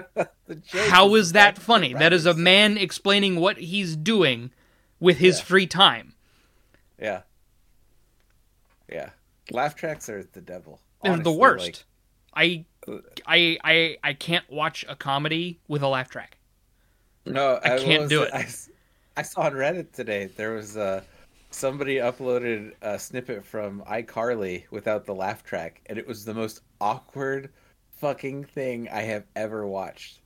Speaker 1: The joke
Speaker 2: how is that funny that is a man explaining what he's doing with his
Speaker 1: Yeah.
Speaker 2: free time
Speaker 1: Yeah. Yeah. Laugh tracks are the devil.
Speaker 2: they're the worst
Speaker 1: like,
Speaker 2: I, I i i can't watch a comedy with a laugh track
Speaker 1: no,
Speaker 2: I can't
Speaker 1: was-
Speaker 2: do it.
Speaker 1: I, I saw on Reddit today there was uh, somebody uploaded a snippet from iCarly without the laugh track, and it was the most awkward fucking thing I have ever watched.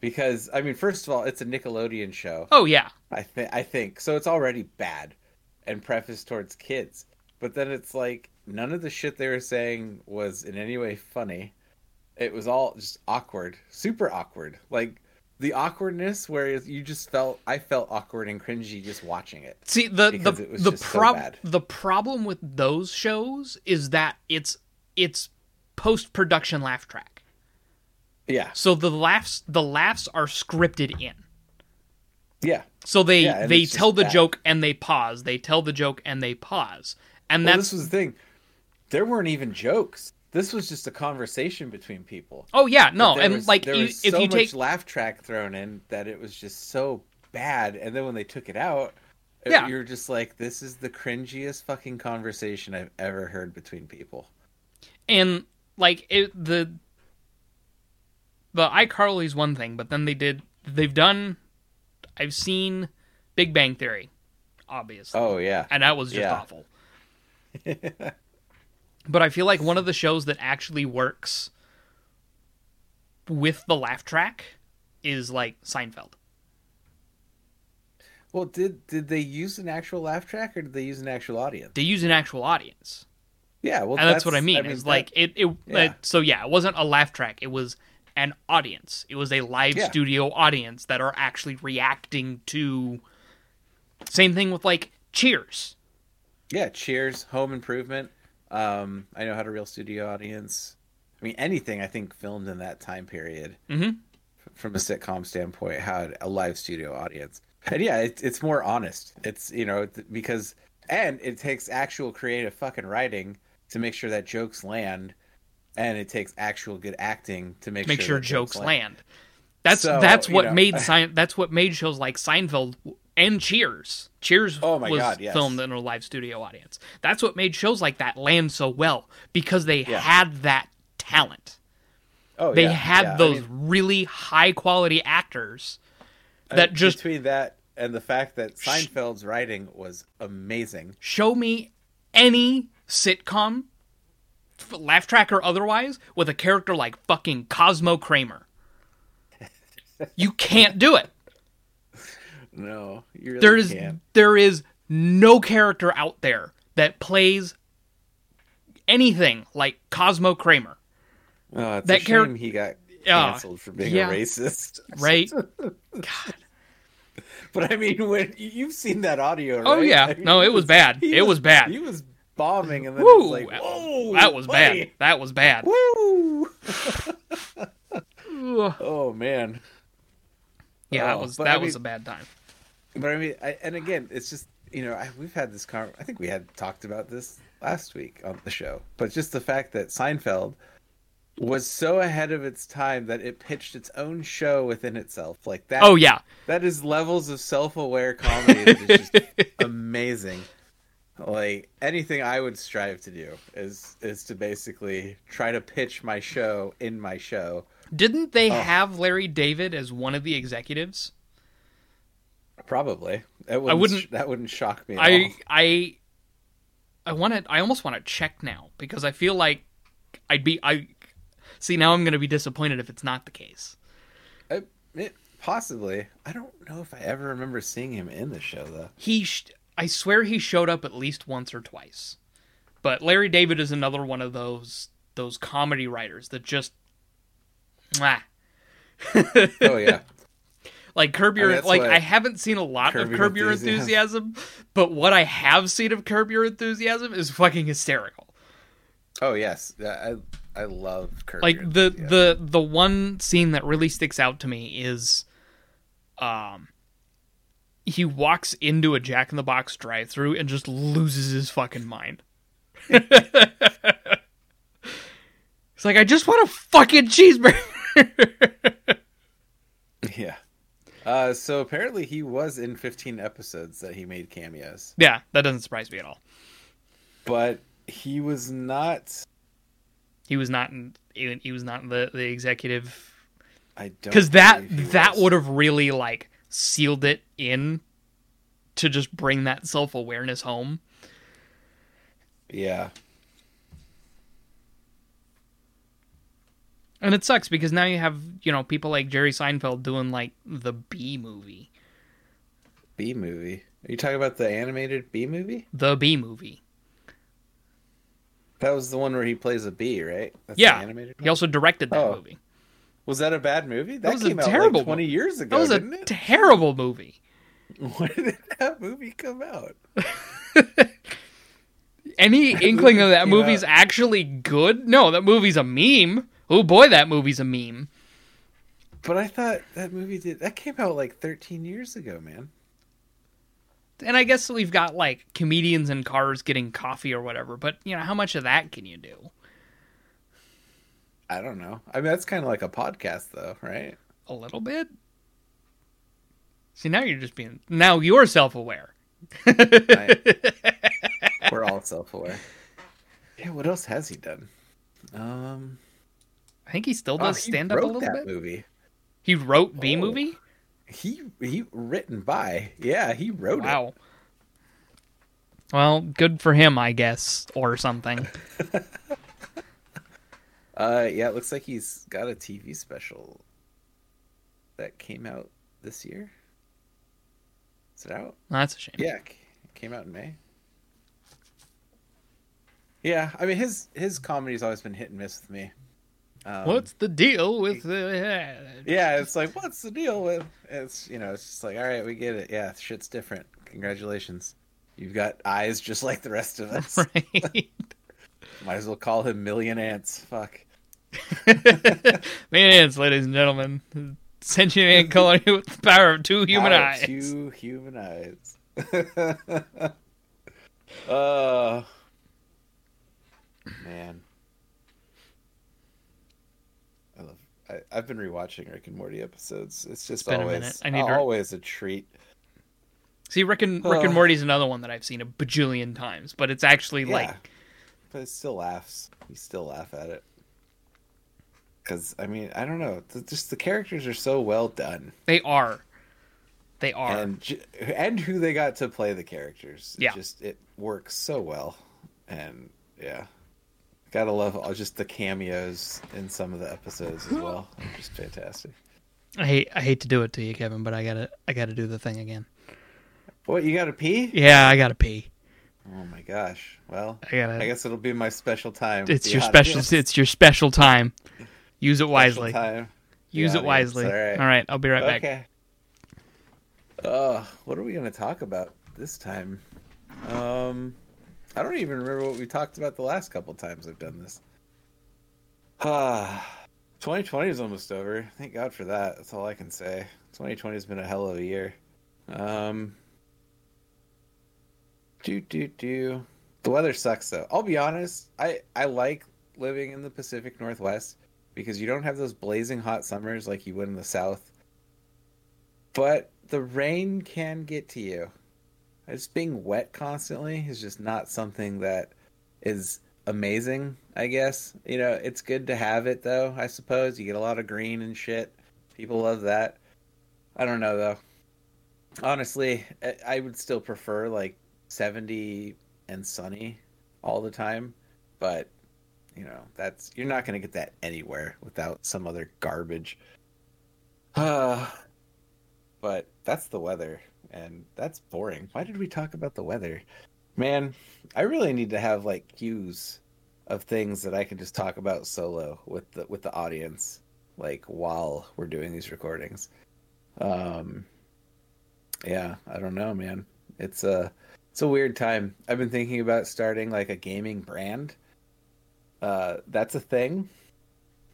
Speaker 1: Because I mean, first of all, it's a Nickelodeon show.
Speaker 2: oh yeah
Speaker 1: I think I think so. It's already bad and prefaced towards kids, but then it's like none of the shit they were saying was in any way funny. It was all just awkward, super awkward. Like the awkwardness where you just felt I felt awkward and cringy just watching it.
Speaker 2: See the the the
Speaker 1: just so
Speaker 2: the problem with those shows is that it's it's post production laugh track.
Speaker 1: Yeah,
Speaker 2: So the laughs the laughs are scripted in.
Speaker 1: yeah.
Speaker 2: So they
Speaker 1: Yeah,
Speaker 2: they tell the
Speaker 1: bad.
Speaker 2: joke and they pause. They tell the joke and they pause. And
Speaker 1: Well,
Speaker 2: that's
Speaker 1: this was the thing. There weren't even jokes. This was just a conversation between people.
Speaker 2: oh yeah no and
Speaker 1: was-
Speaker 2: like
Speaker 1: there
Speaker 2: you,
Speaker 1: was
Speaker 2: if
Speaker 1: so
Speaker 2: you
Speaker 1: much
Speaker 2: take
Speaker 1: laugh track thrown in that it was just so bad and then when they took it out
Speaker 2: Yeah.
Speaker 1: you're just like this is the cringiest fucking conversation i've ever heard between people
Speaker 2: and like it the the iCarly's one thing, but then they did they've done I've seen Big Bang Theory, obviously.
Speaker 1: oh yeah
Speaker 2: and that was just
Speaker 1: Yeah.
Speaker 2: awful. but I feel like one of the shows that actually works with the laugh track is like Seinfeld.
Speaker 1: well did did they use an actual laugh track or did they use an actual audience
Speaker 2: They use an actual audience,
Speaker 1: yeah well
Speaker 2: and that's, what I mean. is
Speaker 1: that-
Speaker 2: like it, it,
Speaker 1: yeah.
Speaker 2: it- So yeah, it wasn't a laugh track. It was an audience. It was a live
Speaker 1: Yeah.
Speaker 2: studio audience that are actually reacting to. Same thing with like Cheers.
Speaker 1: yeah cheers home improvement um i know how to real studio audience i mean anything i think filmed in that time period
Speaker 2: Mhm.
Speaker 1: from a sitcom standpoint had a live studio audience and yeah it, it's more honest it's you know because and it takes actual creative fucking writing to make sure that jokes land and it takes actual good acting to make,
Speaker 2: make sure,
Speaker 1: that
Speaker 2: jokes land. That's
Speaker 1: So,
Speaker 2: that's what
Speaker 1: know,
Speaker 2: made Sein- that's what made shows like Seinfeld and Cheers. Cheers
Speaker 1: Oh my
Speaker 2: was
Speaker 1: God, yes.
Speaker 2: filmed in a live studio audience. That's what made shows like that land so well because they
Speaker 1: Yeah.
Speaker 2: had that talent.
Speaker 1: oh
Speaker 2: They
Speaker 1: yeah,
Speaker 2: had
Speaker 1: yeah. I
Speaker 2: those
Speaker 1: mean,
Speaker 2: really high quality actors
Speaker 1: uh,
Speaker 2: that just
Speaker 1: between that and the fact that Seinfeld's writing was amazing
Speaker 2: show me any sitcom laugh track or otherwise with a character like fucking Cosmo Kramer. You can't do it.
Speaker 1: No you really
Speaker 2: there is there is no character out there that plays anything like Cosmo Kramer.
Speaker 1: Oh, it's
Speaker 2: that
Speaker 1: character he got canceled for being
Speaker 2: Yeah.
Speaker 1: a racist.
Speaker 2: right? God.
Speaker 1: But I mean, when you've seen that audio, oh, right?
Speaker 2: Oh, yeah.
Speaker 1: I mean,
Speaker 2: No, it was bad. It was bad.
Speaker 1: He was bombing, and then
Speaker 2: Woo!
Speaker 1: was like, whoa,
Speaker 2: that was
Speaker 1: buddy.
Speaker 2: bad. That was bad.
Speaker 1: Woo! Oh man.
Speaker 2: Yeah, that
Speaker 1: Oh,
Speaker 2: was
Speaker 1: but
Speaker 2: that
Speaker 1: I
Speaker 2: was a bad time.
Speaker 1: But I mean, I, and again, it's just you know, I, we've had this. Con- I think we had talked about this last week on the show, but just the fact that Seinfeld was so ahead of its time that it pitched its own show within itself, like that.
Speaker 2: Oh yeah.
Speaker 1: that is levels of self-aware comedy that is just amazing. Like anything I would strive to do is is to basically try to pitch my show in my show.
Speaker 2: Didn't they
Speaker 1: Oh.
Speaker 2: have Larry David as one of the executives?
Speaker 1: Probably. That wouldn't,
Speaker 2: wouldn't-
Speaker 1: that wouldn't shock me at all.
Speaker 2: I I I want to I almost want to check now because I feel like I'd be I see now I'm going to be disappointed if it's not the case.
Speaker 1: I, it, possibly. I don't know if I ever remember seeing him in the show though.
Speaker 2: He sh- I swear he showed up at least once or twice. But Larry David is another one of those those comedy writers that just Mwah.
Speaker 1: Oh yeah.
Speaker 2: Like Curb
Speaker 1: I
Speaker 2: Your
Speaker 1: mean,
Speaker 2: like I haven't seen a lot
Speaker 1: Curb
Speaker 2: of Curb Your
Speaker 1: Enthusiasm.
Speaker 2: Enthusiasm, but what I have seen of Curb Your Enthusiasm is fucking hysterical.
Speaker 1: Oh yes. I I love Curb
Speaker 2: Like
Speaker 1: Your
Speaker 2: the the the one scene that really sticks out to me is um he walks into a Jack in the Box drive-through and just loses his fucking mind. It's like I just want a fucking cheeseburger.
Speaker 1: Yeah. Uh, so apparently he was in 15 episodes that he made cameos,
Speaker 2: yeah, that doesn't surprise me at all.
Speaker 1: but he was not.
Speaker 2: He was not in he was not the the executive
Speaker 1: I don't
Speaker 2: because that that would have really like sealed it in to just bring that self awareness home.
Speaker 1: Yeah.
Speaker 2: And it sucks because now you have you know people like Jerry Seinfeld doing like the Bee Movie,
Speaker 1: Bee Movie. Are you talking about the animated Bee Movie?
Speaker 2: the Bee Movie.
Speaker 1: That was the one where he plays a bee, right? That's the
Speaker 2: Yeah,
Speaker 1: animated.
Speaker 2: he also directed that
Speaker 1: Oh.
Speaker 2: movie.
Speaker 1: Was that a bad movie? That,
Speaker 2: was a terrible
Speaker 1: like 20 years ago,
Speaker 2: That was a
Speaker 1: it?
Speaker 2: terrible movie.
Speaker 1: when did that movie come out?
Speaker 2: Any inkling of that movie's
Speaker 1: out-
Speaker 2: actually good? No, that movie's a meme. Oh boy, that movie's a meme.
Speaker 1: But I thought that movie did. That came out like 13 years ago, man.
Speaker 2: And I guess we've got like comedians in cars getting coffee or whatever, but you know, how much of that can you do?
Speaker 1: I don't know. I mean, that's kind of like a podcast, though, right?
Speaker 2: A little bit? See, now you're just being now you're self-aware.
Speaker 1: We're all self-aware. Yeah. What else has he done? Um,
Speaker 2: I think he still
Speaker 1: oh,
Speaker 2: does
Speaker 1: he
Speaker 2: stand up a little bit.
Speaker 1: movie.
Speaker 2: He wrote B
Speaker 1: Oh.
Speaker 2: movie?
Speaker 1: He he written by. Yeah, he wrote it.
Speaker 2: Wow. Well, good for him, I guess, or something.
Speaker 1: Uh, yeah, it looks like he's got a TV special that came out this year. Is it out?
Speaker 2: That's a shame.
Speaker 1: Yeah, it came out in May. Yeah, I mean his his comedy's always been hit and miss with me. Um,
Speaker 2: What's the deal with the?
Speaker 1: Yeah, it's like what's the deal with? It's you know, it's just like all right, we get it. Yeah, shit's different. Congratulations, you've got eyes just like the rest of us.
Speaker 2: Right.
Speaker 1: Might as well call him Million Ants. Fuck.
Speaker 2: Man, ladies and gentlemen, sentient ant colony with the power of two human
Speaker 1: of
Speaker 2: eyes.
Speaker 1: Two human eyes. uh, man, I I've been rewatching Rick and Morty episodes. It's just
Speaker 2: a
Speaker 1: always,
Speaker 2: need to-
Speaker 1: always a treat.
Speaker 2: See, Rick and Rick and. Morty's another one that I've seen a bajillion times, but it's actually
Speaker 1: Yeah,
Speaker 2: like
Speaker 1: but it still laughs. You still laugh at it. Because I mean, I don't know. Just the characters are so well done,
Speaker 2: they are, they are.
Speaker 1: and and who they got to play the characters. It
Speaker 2: Yeah.
Speaker 1: just it works so well, and yeah, gotta love all just the cameos in some of the episodes as well. Just fantastic.
Speaker 2: I hate I hate to do it to you, Kevin, but I gotta I gotta do the thing again.
Speaker 1: What you gotta pee?
Speaker 2: Yeah, I gotta pee.
Speaker 1: Oh my gosh. Well,
Speaker 2: I gotta.
Speaker 1: I guess it'll be my special time.
Speaker 2: it's
Speaker 1: The
Speaker 2: your special.
Speaker 1: audience.
Speaker 2: It's your special time. Use it wisely.
Speaker 1: Time.
Speaker 2: Use it wisely.
Speaker 1: all right.
Speaker 2: All right, I'll be right back.
Speaker 1: Okay. Uh, what are we going to talk about this time? Um, I don't even remember what we talked about the last couple times I've done this. Ah, 2020 is almost over. Thank God for that. That's all I can say. 2020 has been a hell of a year. Um, do do do. The weather sucks though. I'll be honest. I I like living in the Pacific Northwest because you don't have those blazing hot summers like you would in the South. But the rain can get to you. Just being wet constantly is just not something that is amazing, I guess. You know, it's good to have it though, I suppose. You get a lot of green and shit. People love that. I don't know though. Honestly, I- would still prefer like 70 and sunny all the time, but you know, that's you're not going to get that anywhere without some other garbage. Uh, but that's the weather and that's boring. Why did we talk about the weather? Man, I really need to have like cues of things that I can just talk about solo with the with the audience like while we're doing these recordings. Um yeah, I don't know, man. It's a it's a weird time. I've been thinking about starting like a gaming brand. Uh that's a thing.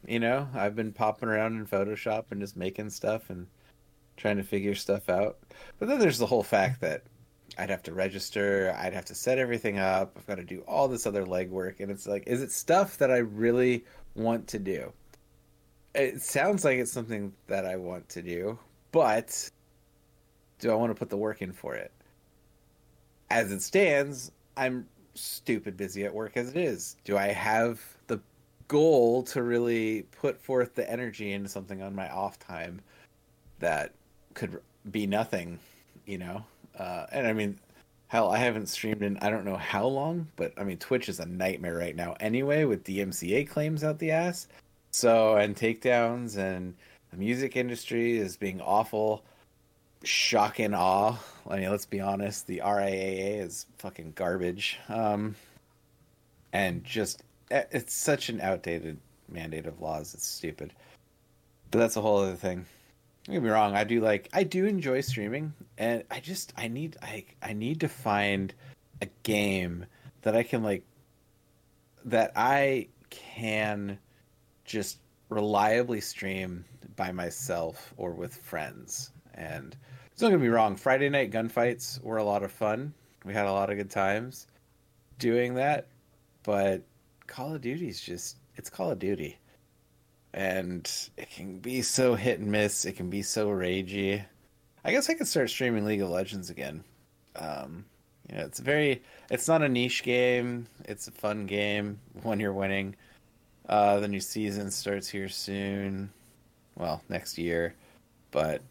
Speaker 1: You know, I've been popping around in Photoshop and just making stuff and trying to figure stuff out. But then there's the whole fact that I'd have to register, I'd have to set everything up, I've got to do all this other legwork, and it's like, is it stuff that I really want to do? It sounds like it's something that I want to do, but do I want to put the work in for it? As it stands, I'm stupid busy at work as it is. Do I have the goal to really put forth the energy into something on my off time that could be nothing, you know? Uh, and I mean, hell, I haven't streamed in I don't know how long, but I mean, Twitch is a nightmare right now anyway with DMCA claims out the ass. So, and takedowns, and the music industry is being awful. Shock and awe. I mean, let's be honest, the RIAA is fucking garbage. Um, and just, eh, it's such an outdated mandate of laws. It's stupid. But that's a whole other thing. Don't get me wrong, I do like I do enjoy streaming and I just I need I I need to find a game that I can like that I can just reliably stream by myself or with friends. And don't get me wrong, Friday night gunfights were a lot of fun. We had a lot of good times doing that. But Call of Duty's just it's Call of Duty and it can be so hit and miss. It can be so ragey. I guess I could start streaming League of Legends again. Um, you know, it's very. It's not a niche game. It's a fun game when you're winning. Uh, the new season starts here soon. Well, next year, but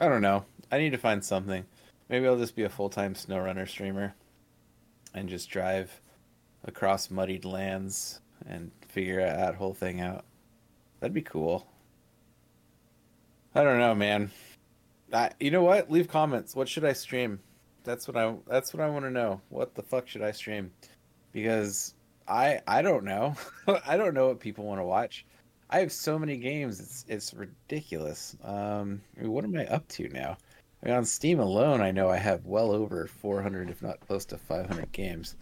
Speaker 1: I don't know. I need to find something. Maybe I'll just be a full time SnowRunner streamer and just drive across muddied lands and figure that whole thing out. That'd be cool. I don't know, man. I, you know what? Leave comments. What should I stream? That's what I. That's what I want to know. What the fuck should I stream? Because I I don't know. I don't know what people want to watch. I have so many games. It's it's ridiculous. Um, I mean, what am I up to now? I mean, on Steam alone, I know I have well over 400, if not close to 500 games.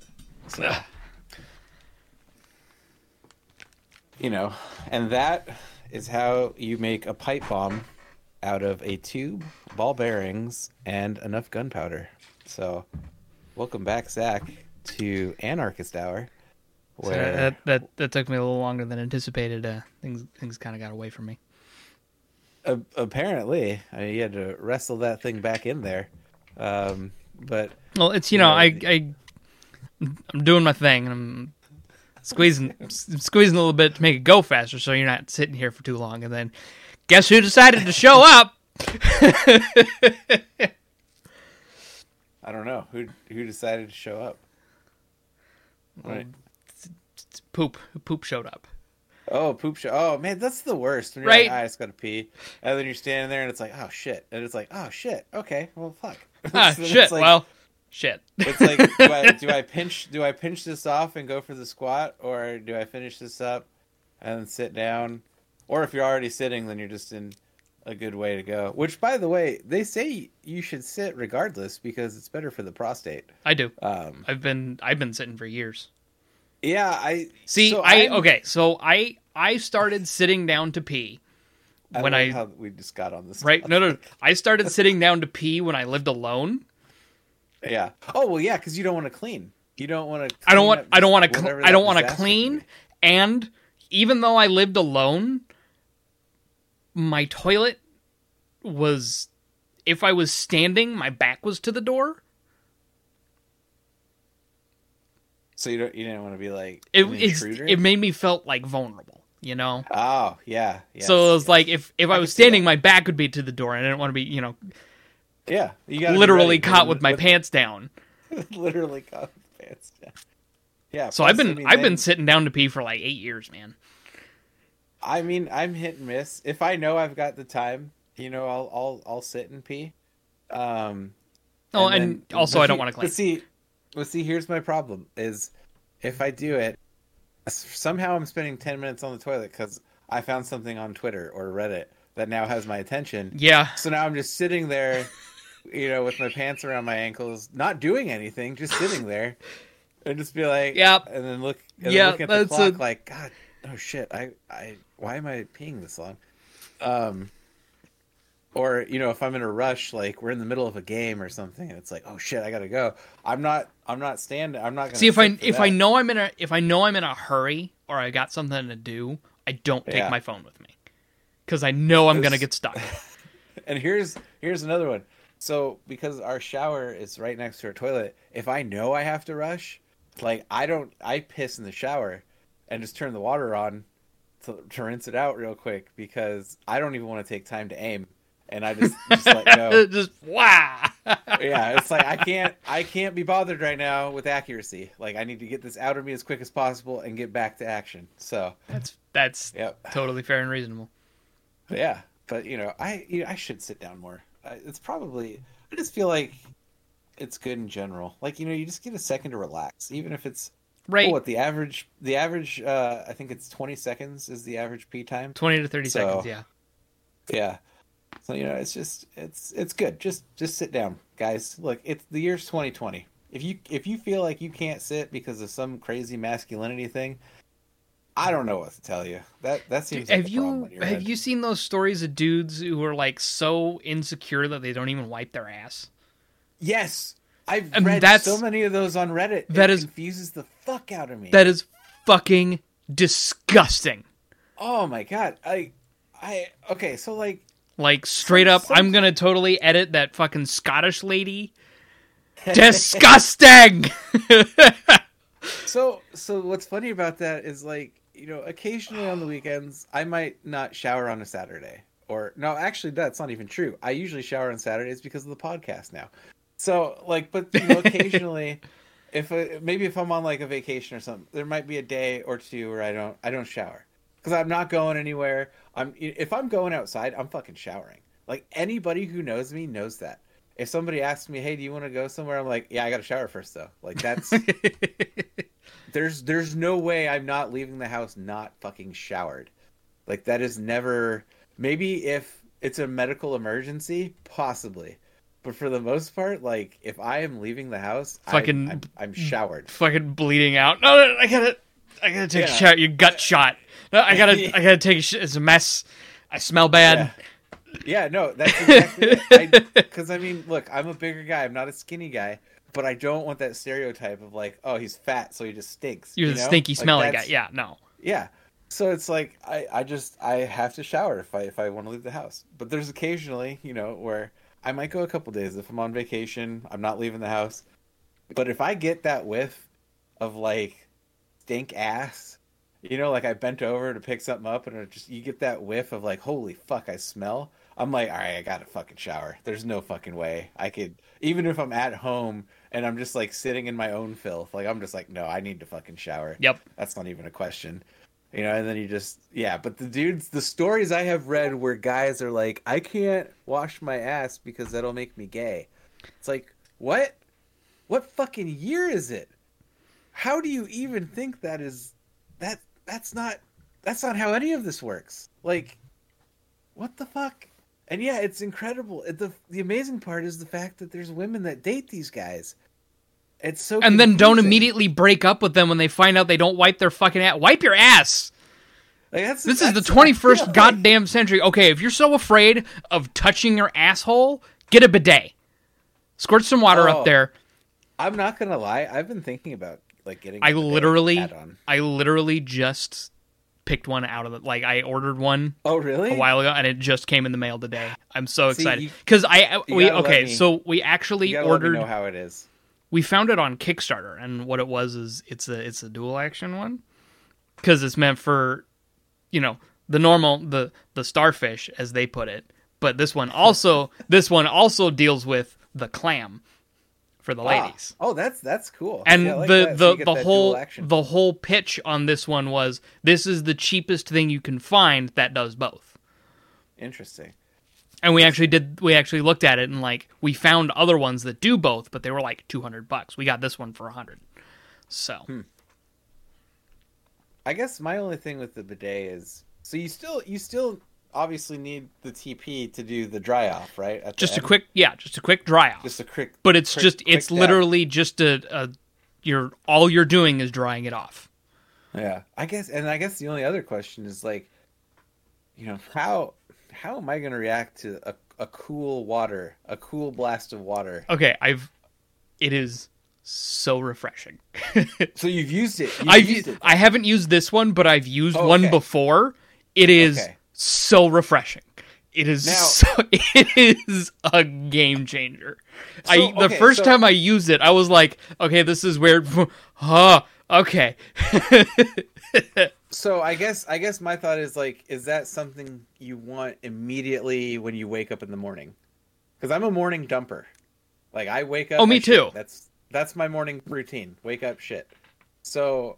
Speaker 1: So, you know, and that is how you make a pipe bomb out of a tube, ball bearings, and enough gunpowder. So, welcome back, Zach, to Anarchist Hour. Where
Speaker 2: that, that that took me a little longer than anticipated. Uh, things things kind of got away from me.
Speaker 1: apparently, I mean, you had to wrestle that thing back in there. Um, but
Speaker 2: Well, it's you know
Speaker 1: Yeah.
Speaker 2: I I I'm doing my thing and I'm squeezing squeezing a little bit to make it go faster, so you're not sitting here for too long. And then guess who decided to show up?
Speaker 1: I don't know who who decided to show up. Right.
Speaker 2: Poop poop showed up.
Speaker 1: Oh, poop show. Oh man, that's the worst. When you're
Speaker 2: Right.
Speaker 1: like, "Ah, I just gotta pee, and then you're standing there, and it's like, oh shit, and it's like, oh shit. Okay, well, fuck.
Speaker 2: Ah
Speaker 1: So
Speaker 2: shit.
Speaker 1: like-
Speaker 2: well, shit.
Speaker 1: it's like, do I, do I pinch? Do I pinch this off and go for the squat, or do I finish this up and sit down. Or if you're already sitting, then you're just in a good way to go. Which, by the way, they say you should sit regardless because it's better for the prostate.
Speaker 2: I do.
Speaker 1: Um,
Speaker 2: I've been I've been sitting for years.
Speaker 1: yeah, I
Speaker 2: See,
Speaker 1: so
Speaker 2: I
Speaker 1: I'm-
Speaker 2: okay, so I I started sitting down to pee
Speaker 1: I
Speaker 2: when I
Speaker 1: how we just got on this.
Speaker 2: right no no I started sitting down to pee when I lived alone.
Speaker 1: Yeah. Oh well, yeah, because you don't want to clean. You don't want to.
Speaker 2: I don't want I don't want to cl- I don't want to clean and even though I lived alone my toilet was if I was standing my back was to the door.
Speaker 1: So you don't. You didn't want to be like
Speaker 2: It
Speaker 1: an intruder.
Speaker 2: it made me felt like vulnerable, you know.
Speaker 1: Oh yeah. Yes,
Speaker 2: so it was
Speaker 1: yes.
Speaker 2: like if if I
Speaker 1: I
Speaker 2: was standing my back would be to the door and I didn't want to be, you know,
Speaker 1: yeah, you got
Speaker 2: literally caught with my pants down.
Speaker 1: literally caught with pants down. Yeah.
Speaker 2: So I've
Speaker 1: plus, I
Speaker 2: been
Speaker 1: mean,
Speaker 2: I've been sitting down to pee for like 8 years, man.
Speaker 1: I mean, I'm hit and miss. If I know I've got the time, you know, I'll I'll I'll sit and pee. Um.
Speaker 2: Oh, and
Speaker 1: then-
Speaker 2: also I don't wanna clean.
Speaker 1: But see, but see, here's my problem: is if I do it, somehow I'm spending ten minutes on the toilet because I found something on Twitter or Reddit that now has my attention.
Speaker 2: Yeah.
Speaker 1: So now I'm just sitting there, you know, with my pants around my ankles, not doing anything, just sitting there, and just be like,
Speaker 2: Yep.
Speaker 1: and then look, and
Speaker 2: Yeah,
Speaker 1: then look at the clock,
Speaker 2: a-
Speaker 1: like, God, oh shit, I, I, why am I peeing this long? Um, or you know, if I'm in a rush, like we're in the middle of a game or something, and it's like, oh shit, I gotta go. I'm not, I'm not standing. I'm not gonna
Speaker 2: See if I if I know I'm in a if I know I'm in a hurry or I got something to do, I don't take
Speaker 1: Yeah.
Speaker 2: my phone with me cuz I know I'm to get stuck.
Speaker 1: And here's here's another one. So because our shower is right next to our toilet, if I know I have to rush, like I don't I piss in the shower and just turn the water on to, to rinse it out real quick because I don't even want to take time to aim and I just just let go.
Speaker 2: Just wow.
Speaker 1: yeah, it's like I can't I can't be bothered right now with accuracy. Like I need to get this out of me as quick as possible and get back to action. So,
Speaker 2: That's that's
Speaker 1: yep.
Speaker 2: totally fair and reasonable.
Speaker 1: Yeah, but you know, I you know, I should sit down more. It's probably I just feel like it's good in general. Like you know, you just get a second to relax, even if it's
Speaker 2: Right.
Speaker 1: oh, what the average the average uh I think it's twenty seconds is the average pee time.
Speaker 2: 20 to 30
Speaker 1: So-
Speaker 2: seconds, yeah.
Speaker 1: Yeah. So you know, it's just it's it's good. Just just sit down, guys. Look, it's the year's twenty twenty. If you if you feel like you can't sit because of some crazy masculinity thing, I don't know what to tell you. That that seems like
Speaker 2: have you have you seen those stories of dudes who are like so insecure that they don't even wipe their ass?
Speaker 1: Yes, I've read
Speaker 2: that's-
Speaker 1: so many of those on Reddit.
Speaker 2: that
Speaker 1: it
Speaker 2: is-
Speaker 1: confuses the fuck out of me.
Speaker 2: That is fucking disgusting.
Speaker 1: oh my god, I, I okay. So like,
Speaker 2: Like straight up, I'm gonna totally edit that fucking Scottish lady. Disgusting.
Speaker 1: so so what's funny about that is like you know occasionally on the weekends I might not shower on a Saturday or no actually that's not even true. I usually shower on Saturdays because of the podcast now. So like, but you know, occasionally. If I, maybe if I'm on like a vacation or something, there might be a day or two where I don't I don't shower because I'm not going anywhere. I'm if I'm going outside, I'm fucking showering. Like anybody who knows me knows that. If somebody asks me, "Hey, do you want to go somewhere?" I'm like, "Yeah, I got to shower first though." Like that's there's there's no way I'm not leaving the house not fucking showered. Like that is never maybe if it's a medical emergency, possibly. But for the most part, like if I am leaving the house, I-
Speaker 2: Fucking-
Speaker 1: I'm, I'm showered.
Speaker 2: fucking bleeding out. No, no, I gotta, I gotta take a shower. You gut shot. No, I gotta, I gotta take a shit. It's a mess. I smell bad.
Speaker 1: Yeah, no, that's exactly it. Because I, mean, look, I'm a bigger guy. I'm not a skinny guy, but I don't want that stereotype of like, oh, he's fat, so he just stinks.
Speaker 2: You're
Speaker 1: you
Speaker 2: the
Speaker 1: know?
Speaker 2: stinky,
Speaker 1: Like,
Speaker 2: smelly guy. Yeah, no.
Speaker 1: Yeah. So it's like I, I just I have to shower if I if I want to leave the house. But there's occasionally, you know, where I might go a couple days if I'm on vacation, I'm not leaving the house. But if I get that whiff of like stink ass, you know, like I bent over to pick something up and it just you get that whiff of like holy fuck I smell. I'm like, all right, I got to fucking shower. There's no fucking way I could even if I'm at home and I'm just like sitting in my own filth, like I'm just like, no, I need to fucking shower.
Speaker 2: Yep.
Speaker 1: That's not even a question. You know, and then you just yeah, but the dudes the stories I have read where guys are like, I can't wash my ass because that'll make me gay. It's like, what? What fucking year is it? How do you even think that is that that's not that's not how any of this works. Like, what the fuck? And yeah, it's incredible. It- The the amazing part is the fact that there's women that date these guys. It's so
Speaker 2: And then don't immediately break up with them when they find out they don't wipe their fucking ass. Wipe your ass.
Speaker 1: Like, that's,
Speaker 2: This is the 21st
Speaker 1: yeah, like-
Speaker 2: goddamn century. Okay, if you're so afraid of touching your asshole, get a bidet. Squirt some water
Speaker 1: Oh.
Speaker 2: up there.
Speaker 1: I'm not gonna lie. I've been thinking about like getting.
Speaker 2: I literally. I literally just picked one out of the like I ordered one
Speaker 1: Oh really?
Speaker 2: a while ago and it just came in the mail today. I'm so
Speaker 1: See,
Speaker 2: excited because I we okay
Speaker 1: me-
Speaker 2: so we actually
Speaker 1: You gotta let me
Speaker 2: ordered
Speaker 1: know how it is.
Speaker 2: we found it on Kickstarter, and what it was is it's a it's a dual action one because it's meant for you know the normal the the starfish as they put it, but this one also this one also deals with the clam for the ladies.
Speaker 1: Ah. Oh, that's that's cool.
Speaker 2: And
Speaker 1: Yeah, like
Speaker 2: the
Speaker 1: that. So
Speaker 2: the, the whole the whole pitch on this one was this is the cheapest thing you can find that does both.
Speaker 1: Interesting.
Speaker 2: And we actually did. We actually looked at it and like we found other ones that do both, but they were like two hundred bucks. We got this one for a hundred. So
Speaker 1: Hmm. I guess my only thing with the bidet is so you still you still obviously need the TP to do the dry off, right?
Speaker 2: Just a
Speaker 1: end?
Speaker 2: quick, yeah, just a quick dry off.
Speaker 1: just a quick.
Speaker 2: but it's
Speaker 1: quick-
Speaker 2: just
Speaker 1: quick
Speaker 2: it's
Speaker 1: dab.
Speaker 2: literally just a, a you're all you're doing is drying it off.
Speaker 1: Yeah, I guess, and I guess the only other question is like, you know, how how am I going to react to a a cool water, a cool blast of water?
Speaker 2: Okay, I've it is so refreshing.
Speaker 1: So you've used it. You've
Speaker 2: I've
Speaker 1: used it.
Speaker 2: I haven't used this one, but I've used
Speaker 1: Oh,
Speaker 2: one
Speaker 1: okay.
Speaker 2: before. It is
Speaker 1: Okay.
Speaker 2: So refreshing. It is
Speaker 1: Now-
Speaker 2: so it is a game changer. I the
Speaker 1: okay,
Speaker 2: first
Speaker 1: so-
Speaker 2: time I used it, I was like, okay, this is weird. Huh, okay.
Speaker 1: So I guess I guess my thought is like, is that something you want immediately when you wake up in the morning? Because I'm a morning dumper. Like I wake up.
Speaker 2: Oh, me
Speaker 1: shit.
Speaker 2: too.
Speaker 1: That's that's my morning routine. Wake up, shit. So,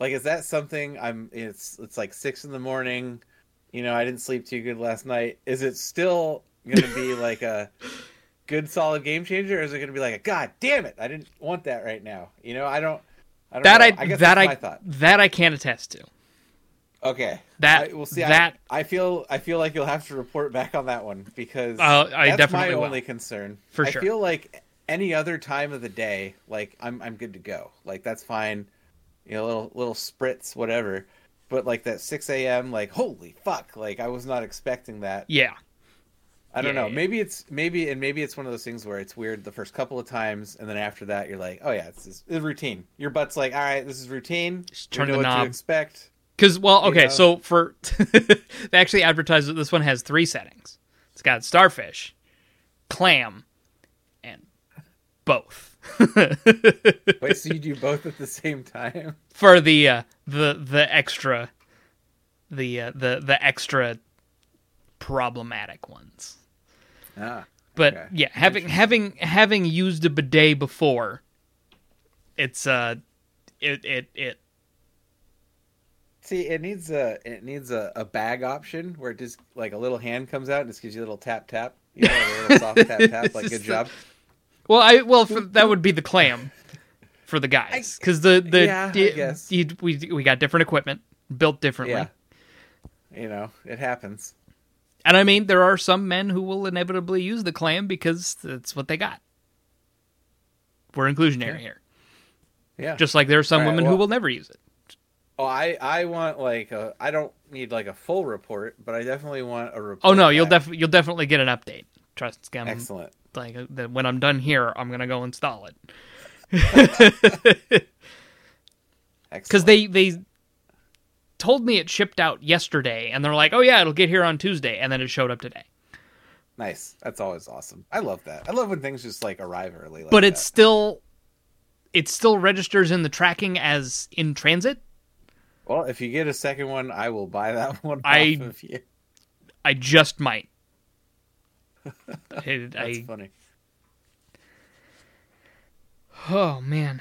Speaker 1: like, is that something I'm? It's it's like six in the morning. You know, I didn't sleep too good last night. Is it still gonna be like a good solid game changer, or is it gonna be like a god damn it? I didn't want that right now. You know, I don't. I don't
Speaker 2: that
Speaker 1: know.
Speaker 2: I,
Speaker 1: guess
Speaker 2: that
Speaker 1: that's
Speaker 2: I
Speaker 1: my thought.
Speaker 2: that I can't attest to.
Speaker 1: Okay.
Speaker 2: That-
Speaker 1: I, we'll see.
Speaker 2: that-
Speaker 1: I, I feel I feel like you'll have to report back on that one because
Speaker 2: Uh, I
Speaker 1: that's
Speaker 2: definitely
Speaker 1: my
Speaker 2: will.
Speaker 1: only concern.
Speaker 2: For
Speaker 1: I
Speaker 2: sure.
Speaker 1: I feel like any other time of the day, like I'm I'm good to go. Like that's fine. You know, little little spritz, whatever. But like that 6 a.m. Like holy fuck! Like I was not expecting that.
Speaker 2: Yeah.
Speaker 1: I don't
Speaker 2: Yeah,
Speaker 1: know.
Speaker 2: yeah.
Speaker 1: Maybe it's maybe and maybe it's one of those things where it's weird the first couple of times, and then after that you're like, oh yeah, it's, just, it's routine. Your butt's like, all right, this is routine.
Speaker 2: Just turn
Speaker 1: know
Speaker 2: the
Speaker 1: what
Speaker 2: knob.
Speaker 1: expect.
Speaker 2: Because well,
Speaker 1: You
Speaker 2: okay,
Speaker 1: know?
Speaker 2: so for they actually advertised that this one has three settings. It's got starfish, clam, and both.
Speaker 1: Wait, so you do both at the same time?
Speaker 2: for the uh, the the extra, the uh, the the extra problematic ones.
Speaker 1: Ah.
Speaker 2: But
Speaker 1: Okay.
Speaker 2: yeah, having having having used a bidet before, it's uh, it it it
Speaker 1: See, it needs a it needs a, a bag option where it just like a little hand comes out and just gives you a little tap tap. You know, a little soft tap tap. Like good job.
Speaker 2: Well, I well for, that would be the clam for the guys because the the
Speaker 1: Yeah, I
Speaker 2: the-
Speaker 1: guess.
Speaker 2: we we got different equipment built differently,
Speaker 1: Yeah. You know, it happens.
Speaker 2: and I mean there are some men who will inevitably use the clam because that's what they got. We're inclusionary here,
Speaker 1: Yeah.
Speaker 2: just like there are some
Speaker 1: right,
Speaker 2: women who will never use it.
Speaker 1: oh, I I want like a I don't need like a full report, but I definitely want a report.
Speaker 2: Oh no, you'll
Speaker 1: back.
Speaker 2: definitely you'll definitely get an update. Trust. I'm-
Speaker 1: Excellent.
Speaker 2: Like uh, that when I'm done here, I'm gonna go install it
Speaker 1: Excellent.
Speaker 2: because they they told me it shipped out yesterday, and they're like, oh yeah, it'll get here on Tuesday, and then it showed up today.
Speaker 1: nice. That's always awesome. I love that. I love when things just like arrive early. Like
Speaker 2: but
Speaker 1: that.
Speaker 2: it's still it still registers in the tracking as in transit.
Speaker 1: well. If you get a second one, I will buy that one
Speaker 2: I-
Speaker 1: off of you.
Speaker 2: I just might.
Speaker 1: That's
Speaker 2: I-
Speaker 1: funny.
Speaker 2: oh man,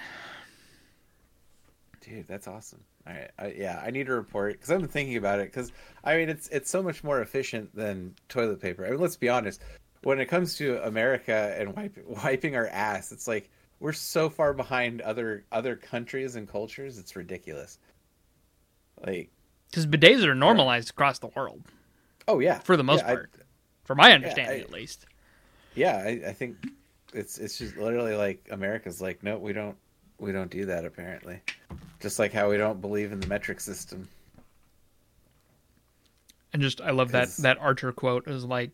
Speaker 1: Dude, that's awesome. All right, I, yeah, I need a report because I've been thinking about it. Because I mean, it's it's so much more efficient than toilet paper. I mean, let's be honest. When it comes to America and wipe, wiping our ass, it's like we're so far behind other other countries and cultures. It's ridiculous. Like,
Speaker 2: Because bidets are normalized across the world,
Speaker 1: Oh yeah,
Speaker 2: for the most
Speaker 1: Yeah, I-
Speaker 2: for my understanding
Speaker 1: I-
Speaker 2: at least.
Speaker 1: yeah, I, I think it's it's just literally like America's like, no, we don't we don't do that apparently. Just like how we don't believe in the metric system.
Speaker 2: And just I love that
Speaker 1: 'Cause-
Speaker 2: that Archer quote is like,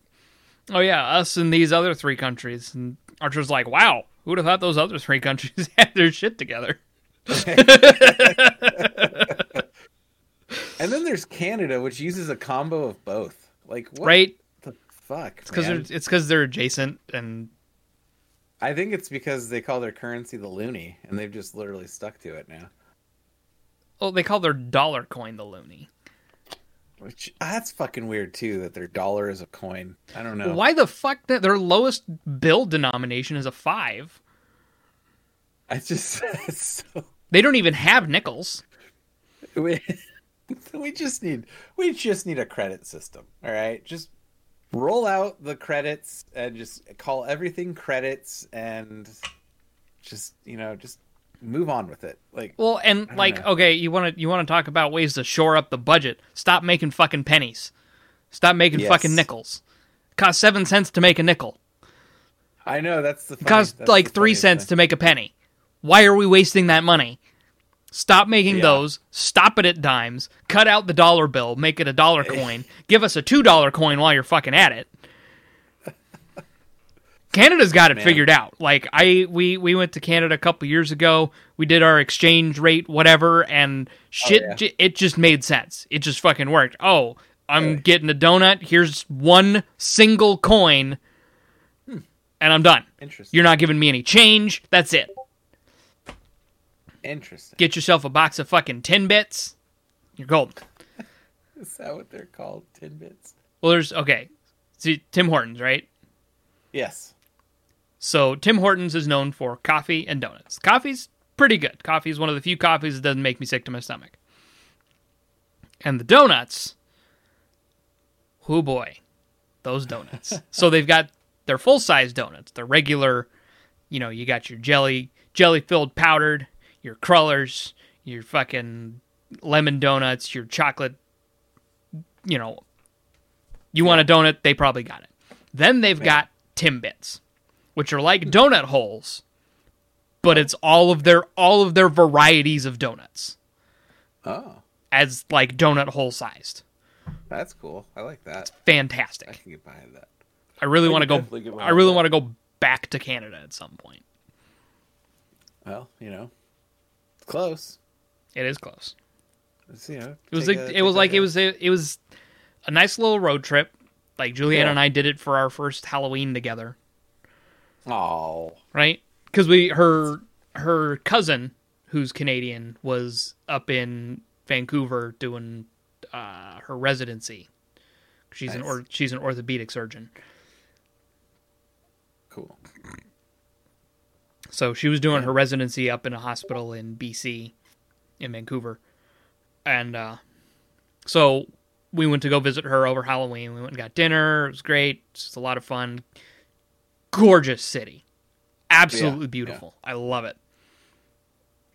Speaker 2: "Oh yeah, us and these other three countries." And Archer's like, "Wow, who'd have thought those other three countries had their shit together?"
Speaker 1: And then there's Canada, which uses a combo of both. Like what
Speaker 2: Right?
Speaker 1: Fuck?
Speaker 2: It's because they're it's because they're adjacent and
Speaker 1: I think it's because they call their currency the loonie, and they've just literally stuck to it now.
Speaker 2: oh, they call their dollar coin the loonie.
Speaker 1: Which ah, that's fucking weird too. That their dollar is a coin. I don't know.
Speaker 2: Why the fuck that their lowest bill denomination is a five?
Speaker 1: I just it's so
Speaker 2: They don't even have nickels.
Speaker 1: we, we just need we just need a credit system all right just roll out the credits and just call everything credits and just you know just move on with it like
Speaker 2: Well, and like,
Speaker 1: know.
Speaker 2: okay, you want to you want to talk about ways to shore up the budget? Stop making fucking pennies. Stop making
Speaker 1: Yes.
Speaker 2: fucking nickels. Cost seven cents to make a nickel.
Speaker 1: i know that's the
Speaker 2: Cost like three cents
Speaker 1: thing.
Speaker 2: to make a penny. Why are we wasting that money? Stop making
Speaker 1: Yeah.
Speaker 2: those. Stop it at dimes. Cut out the dollar bill. Make it a dollar coin. Give us a two dollar coin while you're fucking at it. Canada's got it
Speaker 1: Man.
Speaker 2: figured out. Like I, we we went to Canada a couple years ago. We did our exchange rate, whatever, and shit.
Speaker 1: Oh, yeah.
Speaker 2: j- it just made sense. It just fucking worked. Oh, I'm
Speaker 1: Really?
Speaker 2: getting a donut. Here's one single coin,
Speaker 1: Hmm.
Speaker 2: and I'm done.
Speaker 1: interesting
Speaker 2: You're not giving me any change. That's it.
Speaker 1: Interesting
Speaker 2: Get yourself a box of fucking Timbits. You're golden.
Speaker 1: is that what they're called tin bits
Speaker 2: Well, there's okay. See, Tim Hortons, right?
Speaker 1: yes
Speaker 2: So Tim Hortons is known for coffee and donuts. Coffee's pretty good. Coffee is one of the few coffees that doesn't make me sick to my stomach. And the donuts, oh boy, those donuts. so they've got their full size donuts. They're regular, you know, you got your jelly, jelly filled powdered, your crullers, your fucking lemon donuts, your chocolate, you know, you want a donut, they probably got it. Then they've got Timbits, which are like donut holes, but it's all of their all of their varieties of donuts
Speaker 1: oh
Speaker 2: as like donut hole sized.
Speaker 1: that's cool i like that i
Speaker 2: Fantastic.
Speaker 1: I can get behind that
Speaker 2: I really want to go. I really want to go back to Canada at some point.
Speaker 1: well you know it's close
Speaker 2: It is close.
Speaker 1: It's, you know,
Speaker 2: It was like
Speaker 1: a-
Speaker 2: it was like
Speaker 1: a-
Speaker 2: it was a, it was a nice little road trip. Like Juliana
Speaker 1: Yeah.
Speaker 2: and I did it for our first Halloween together,
Speaker 1: oh
Speaker 2: right? Because we her her cousin who's Canadian was up in Vancouver doing uh, her residency. She's an or, she's an orthopedic surgeon.
Speaker 1: cool
Speaker 2: So she was doing her residency up in a hospital in BC, in Vancouver, and uh, so we went to go visit her over Halloween. We went and got dinner. It was great. It's a lot of fun. Gorgeous city, absolutely
Speaker 1: Yeah,
Speaker 2: beautiful. I love it.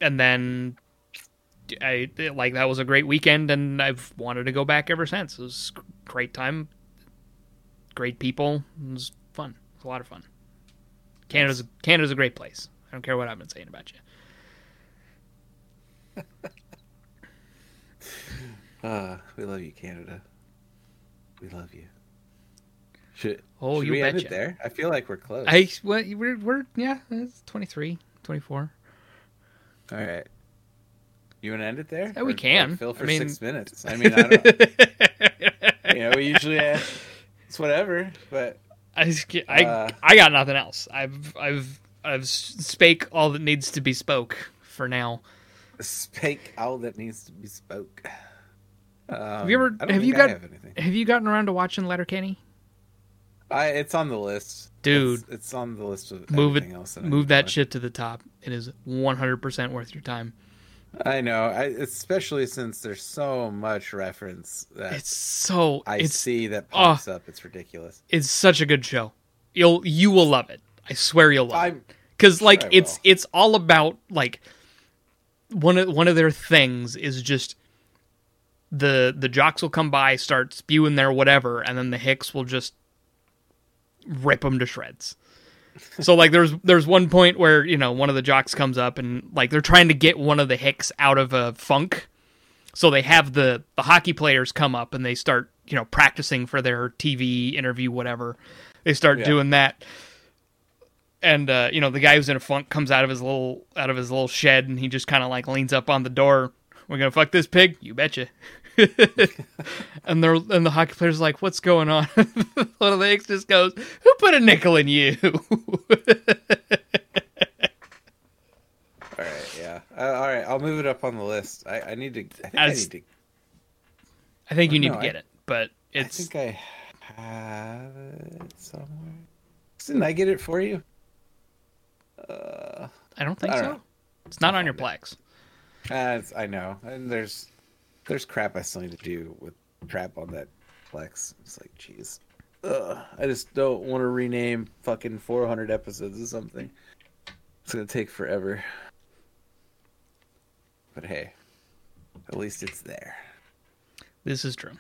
Speaker 2: And then, I like that was a great weekend, and I've wanted to go back ever since. It was a great time, great people. It was fun. It was a lot of fun. Canada's Canada's a great place. I don't care what I've been saying about you.
Speaker 1: Uh, we love you, Canada. We love you. Should,
Speaker 2: Oh,
Speaker 1: should
Speaker 2: you
Speaker 1: we end it there? I feel like we're close.
Speaker 2: I well, we're we're yeah, it's 23, 24.
Speaker 1: All right. You want to end it there?
Speaker 2: Yeah, we
Speaker 1: Or- or
Speaker 2: can.
Speaker 1: Fill for
Speaker 2: I mean-
Speaker 1: six minutes. I mean, I don't. Know. You know, we usually it's whatever, but
Speaker 2: I I
Speaker 1: Uh,
Speaker 2: I got nothing else. I've I've I've spake all that needs to be spoke for now.
Speaker 1: spake all that needs to be spoke. Um,
Speaker 2: Have you ever
Speaker 1: don't
Speaker 2: have you got
Speaker 1: have anything?
Speaker 2: have you gotten around to watching Letterkenny?
Speaker 1: I, it's on the list,
Speaker 2: Dude.
Speaker 1: It's, it's on the list of
Speaker 2: Move it move that
Speaker 1: watch.
Speaker 2: shit to the top. It is 100% worth your time.
Speaker 1: I know, I, especially since there's so much reference that
Speaker 2: It's so
Speaker 1: I
Speaker 2: it's
Speaker 1: see that ah, pops up. It's ridiculous.
Speaker 2: it's such a good show. You'll you will love it. I swear you'll love it.
Speaker 1: I'm
Speaker 2: because like
Speaker 1: Sure
Speaker 2: it's it's all about like one of one of their things is just the the jocks will come by, start spewing their whatever, and then the Hicks will just rip them to shreds. So like there's there's one point where you know one of the jocks comes up and like they're trying to get one of the Hicks out of a funk. So they have the the hockey players come up and they start you know practicing for their TV interview whatever. They start
Speaker 1: Yeah.
Speaker 2: doing that. And uh, you know the guy who's in a funk comes out of his little out of his little shed and he just kind of like leans up on the door. We're gonna fuck this pig, you betcha. and they're and the hockey player's like, "What's going on?" One of the Hicks just goes, "Who put a nickel in you?"
Speaker 1: All right, yeah. Uh, all right, I'll move it up on the list. I, I need to. I think I need to.
Speaker 2: I think you need
Speaker 1: No,
Speaker 2: to
Speaker 1: I-
Speaker 2: get it, but it's.
Speaker 1: I think I have it somewhere. Didn't I get it for you? Uh,
Speaker 2: I don't think
Speaker 1: I
Speaker 2: so.
Speaker 1: don't know.
Speaker 2: It's not on your Plex.
Speaker 1: uh, I know, and there's there's crap I still need to do with crap on that Plex. It's like, jeez, Ugh, I just don't want to rename fucking 400 episodes or something. It's gonna take forever. But hey, at least it's there.
Speaker 2: This is true.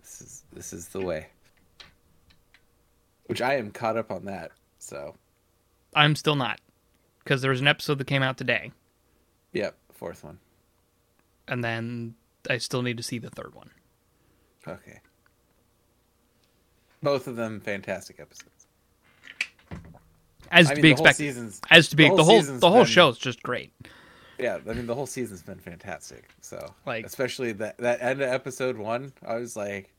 Speaker 1: This is this is the way. Which I am caught up on that. So,
Speaker 2: I'm still not because there was an episode that came out today,
Speaker 1: yep, fourth one.
Speaker 2: and then I still need to see the third one.
Speaker 1: Okay. Both of them fantastic episodes.
Speaker 2: As
Speaker 1: I
Speaker 2: to
Speaker 1: mean,
Speaker 2: be
Speaker 1: the whole
Speaker 2: expected. As to be
Speaker 1: the
Speaker 2: the
Speaker 1: whole
Speaker 2: whole the whole
Speaker 1: been-
Speaker 2: show is just great.
Speaker 1: yeah. I mean, the whole season's been fantastic. So,
Speaker 2: Like-
Speaker 1: especially that that end of episode one, I was like,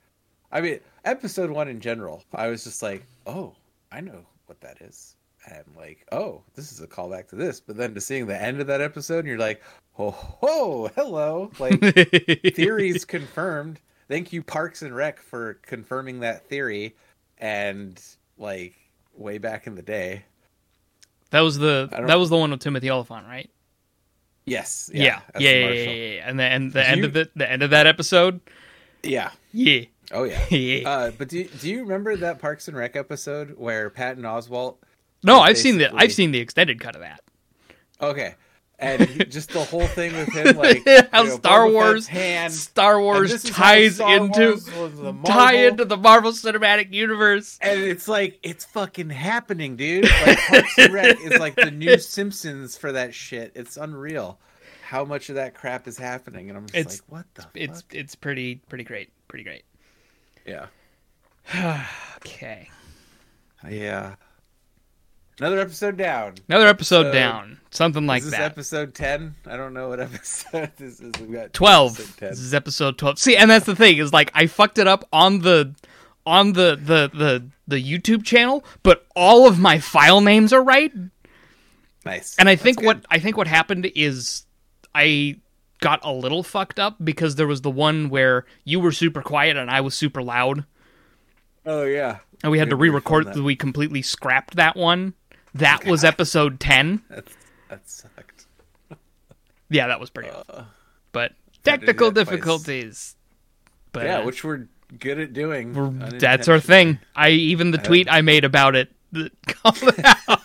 Speaker 1: I mean, episode one in general, I was just like, oh, I know what that is, and like, oh, this is a callback to this. But then to seeing the end of that episode, and you're like, oh, oh, hello, like theories confirmed. Thank you, Parks and Rec, for confirming that theory. And like way back in the day,
Speaker 2: That was the that was the one with Timothy Olyphant, right?
Speaker 1: yes,
Speaker 2: Yeah, yeah, yeah, yeah, yeah, yeah. And the and the
Speaker 1: Did
Speaker 2: end
Speaker 1: you-
Speaker 2: of the the end of that episode,
Speaker 1: yeah.
Speaker 2: yeah,
Speaker 1: Oh yeah.
Speaker 2: yeah.
Speaker 1: Uh, but do do you remember that Parks and Rec episode where Patton Oswalt?
Speaker 2: no, I've seen the I've seen the extended cut of that.
Speaker 1: Okay, and he, just the whole thing with him, like
Speaker 2: How
Speaker 1: know,
Speaker 2: Star Wars
Speaker 1: hand,
Speaker 2: Star Wars ties
Speaker 1: Star
Speaker 2: into
Speaker 1: Wars
Speaker 2: tie into the Marvel Cinematic Universe.
Speaker 1: and it's like it's fucking happening, dude. Like Parks and Rec is like the new Simpsons for that shit. It's unreal how much of that crap is happening, and I'm just
Speaker 2: It's-
Speaker 1: like, what the
Speaker 2: It's
Speaker 1: fuck?
Speaker 2: it's pretty pretty great, pretty great.
Speaker 1: Yeah,
Speaker 2: Okay,
Speaker 1: yeah. Another episode down.
Speaker 2: another episode
Speaker 1: So,
Speaker 2: down, something like
Speaker 1: is this
Speaker 2: that.
Speaker 1: episode ten? I don't know what episode this is. We've got
Speaker 2: Twelve. This is episode twelve. See, and that's the thing is like I fucked it up on the on the the the the YouTube channel, but all of my file names are right.
Speaker 1: Nice.
Speaker 2: And I
Speaker 1: That's
Speaker 2: think
Speaker 1: good.
Speaker 2: what I think what happened is I got a little fucked up because there was the one where you were super quiet and I was super loud,
Speaker 1: Oh yeah.
Speaker 2: and we had to
Speaker 1: Maybe
Speaker 2: re-record. We completely scrapped that one. That was episode ten.
Speaker 1: That's that sucked.
Speaker 2: Yeah, that was pretty awful.
Speaker 1: Uh,
Speaker 2: But
Speaker 1: to do
Speaker 2: technical
Speaker 1: that twice.
Speaker 2: difficulties. But
Speaker 1: yeah,
Speaker 2: uh,
Speaker 1: which we're good at doing.
Speaker 2: that's our thing. I even the
Speaker 1: I-
Speaker 2: tweet I made about it that called it out.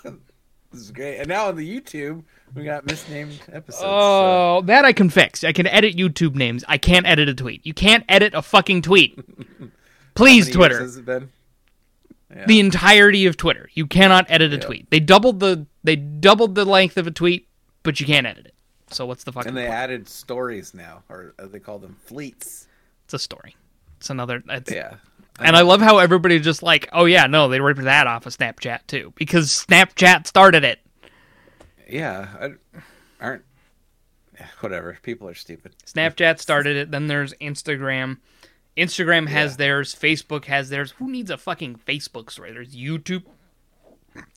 Speaker 1: This is great. And now on the YouTube, we got misnamed episodes. so-
Speaker 2: Oh, that I can fix. I can edit YouTube names. I can't edit a tweet. You can't edit a fucking tweet. Please,
Speaker 1: How many years
Speaker 2: Twitter.
Speaker 1: Has it been? Yeah.
Speaker 2: The entirety of Twitter. You cannot edit a tweet. They doubled the they doubled the length of a tweet, but you can't edit it. So what's the fucking
Speaker 1: and they
Speaker 2: point?
Speaker 1: added stories now, or uh, they call them fleets.
Speaker 2: It's a story. It's another. It's,
Speaker 1: Yeah.
Speaker 2: And I love how everybody just like, oh yeah, no, they ripped that off of Snapchat too because Snapchat started it.
Speaker 1: Yeah. I, aren't. Whatever. People are stupid.
Speaker 2: Snapchat started it. Then there's Instagram. Instagram has
Speaker 1: Yeah.
Speaker 2: theirs. Facebook has theirs. Who needs a fucking Facebook story? There's YouTube.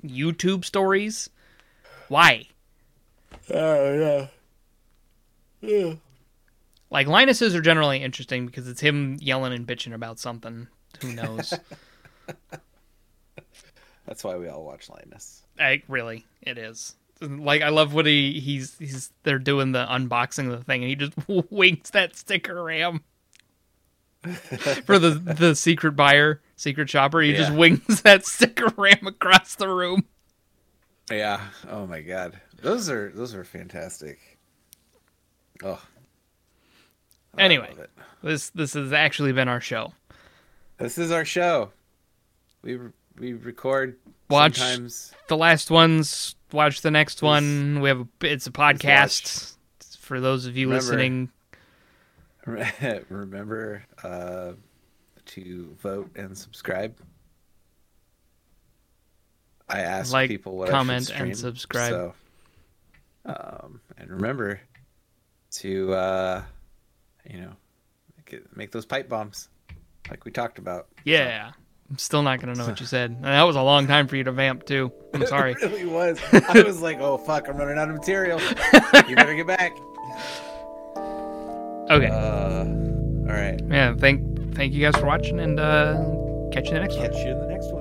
Speaker 2: YouTube stories. Why?
Speaker 1: Oh yeah. Yeah.
Speaker 2: Like Linus's are generally interesting because it's him yelling and bitching about something. Who knows?
Speaker 1: That's why we all watch Linus.
Speaker 2: I really, it is. Like I love what he he's he's they're doing the unboxing of the thing and he just winks that sticker ram for the the secret buyer, secret shopper. He just wings that sticker ram across the room.
Speaker 1: Yeah. Oh my god. Those are those are fantastic. Oh.
Speaker 2: Anyway. This this has actually been our show.
Speaker 1: this is our show. We we record
Speaker 2: Watch
Speaker 1: sometimes.
Speaker 2: the last ones. Watch the next one. We have a, it's a podcast for those of you
Speaker 1: Remember-
Speaker 2: listening.
Speaker 1: Remember uh, to vote and subscribe. I asked
Speaker 2: Like,
Speaker 1: people what
Speaker 2: comment,
Speaker 1: I
Speaker 2: and subscribe.
Speaker 1: So, um, and remember to uh, you know make, it, make those pipe bombs like we talked about.
Speaker 2: Yeah, I'm still not gonna know what you said. And that was a long time for you to vamp too. I'm sorry.
Speaker 1: it really was. I was like, oh fuck, I'm running out of material. you better get back.
Speaker 2: Okay.
Speaker 1: Uh, all right.
Speaker 2: Yeah. Thank thank you guys for watching, and uh, catch you in the next one.
Speaker 1: Catch you in the next one.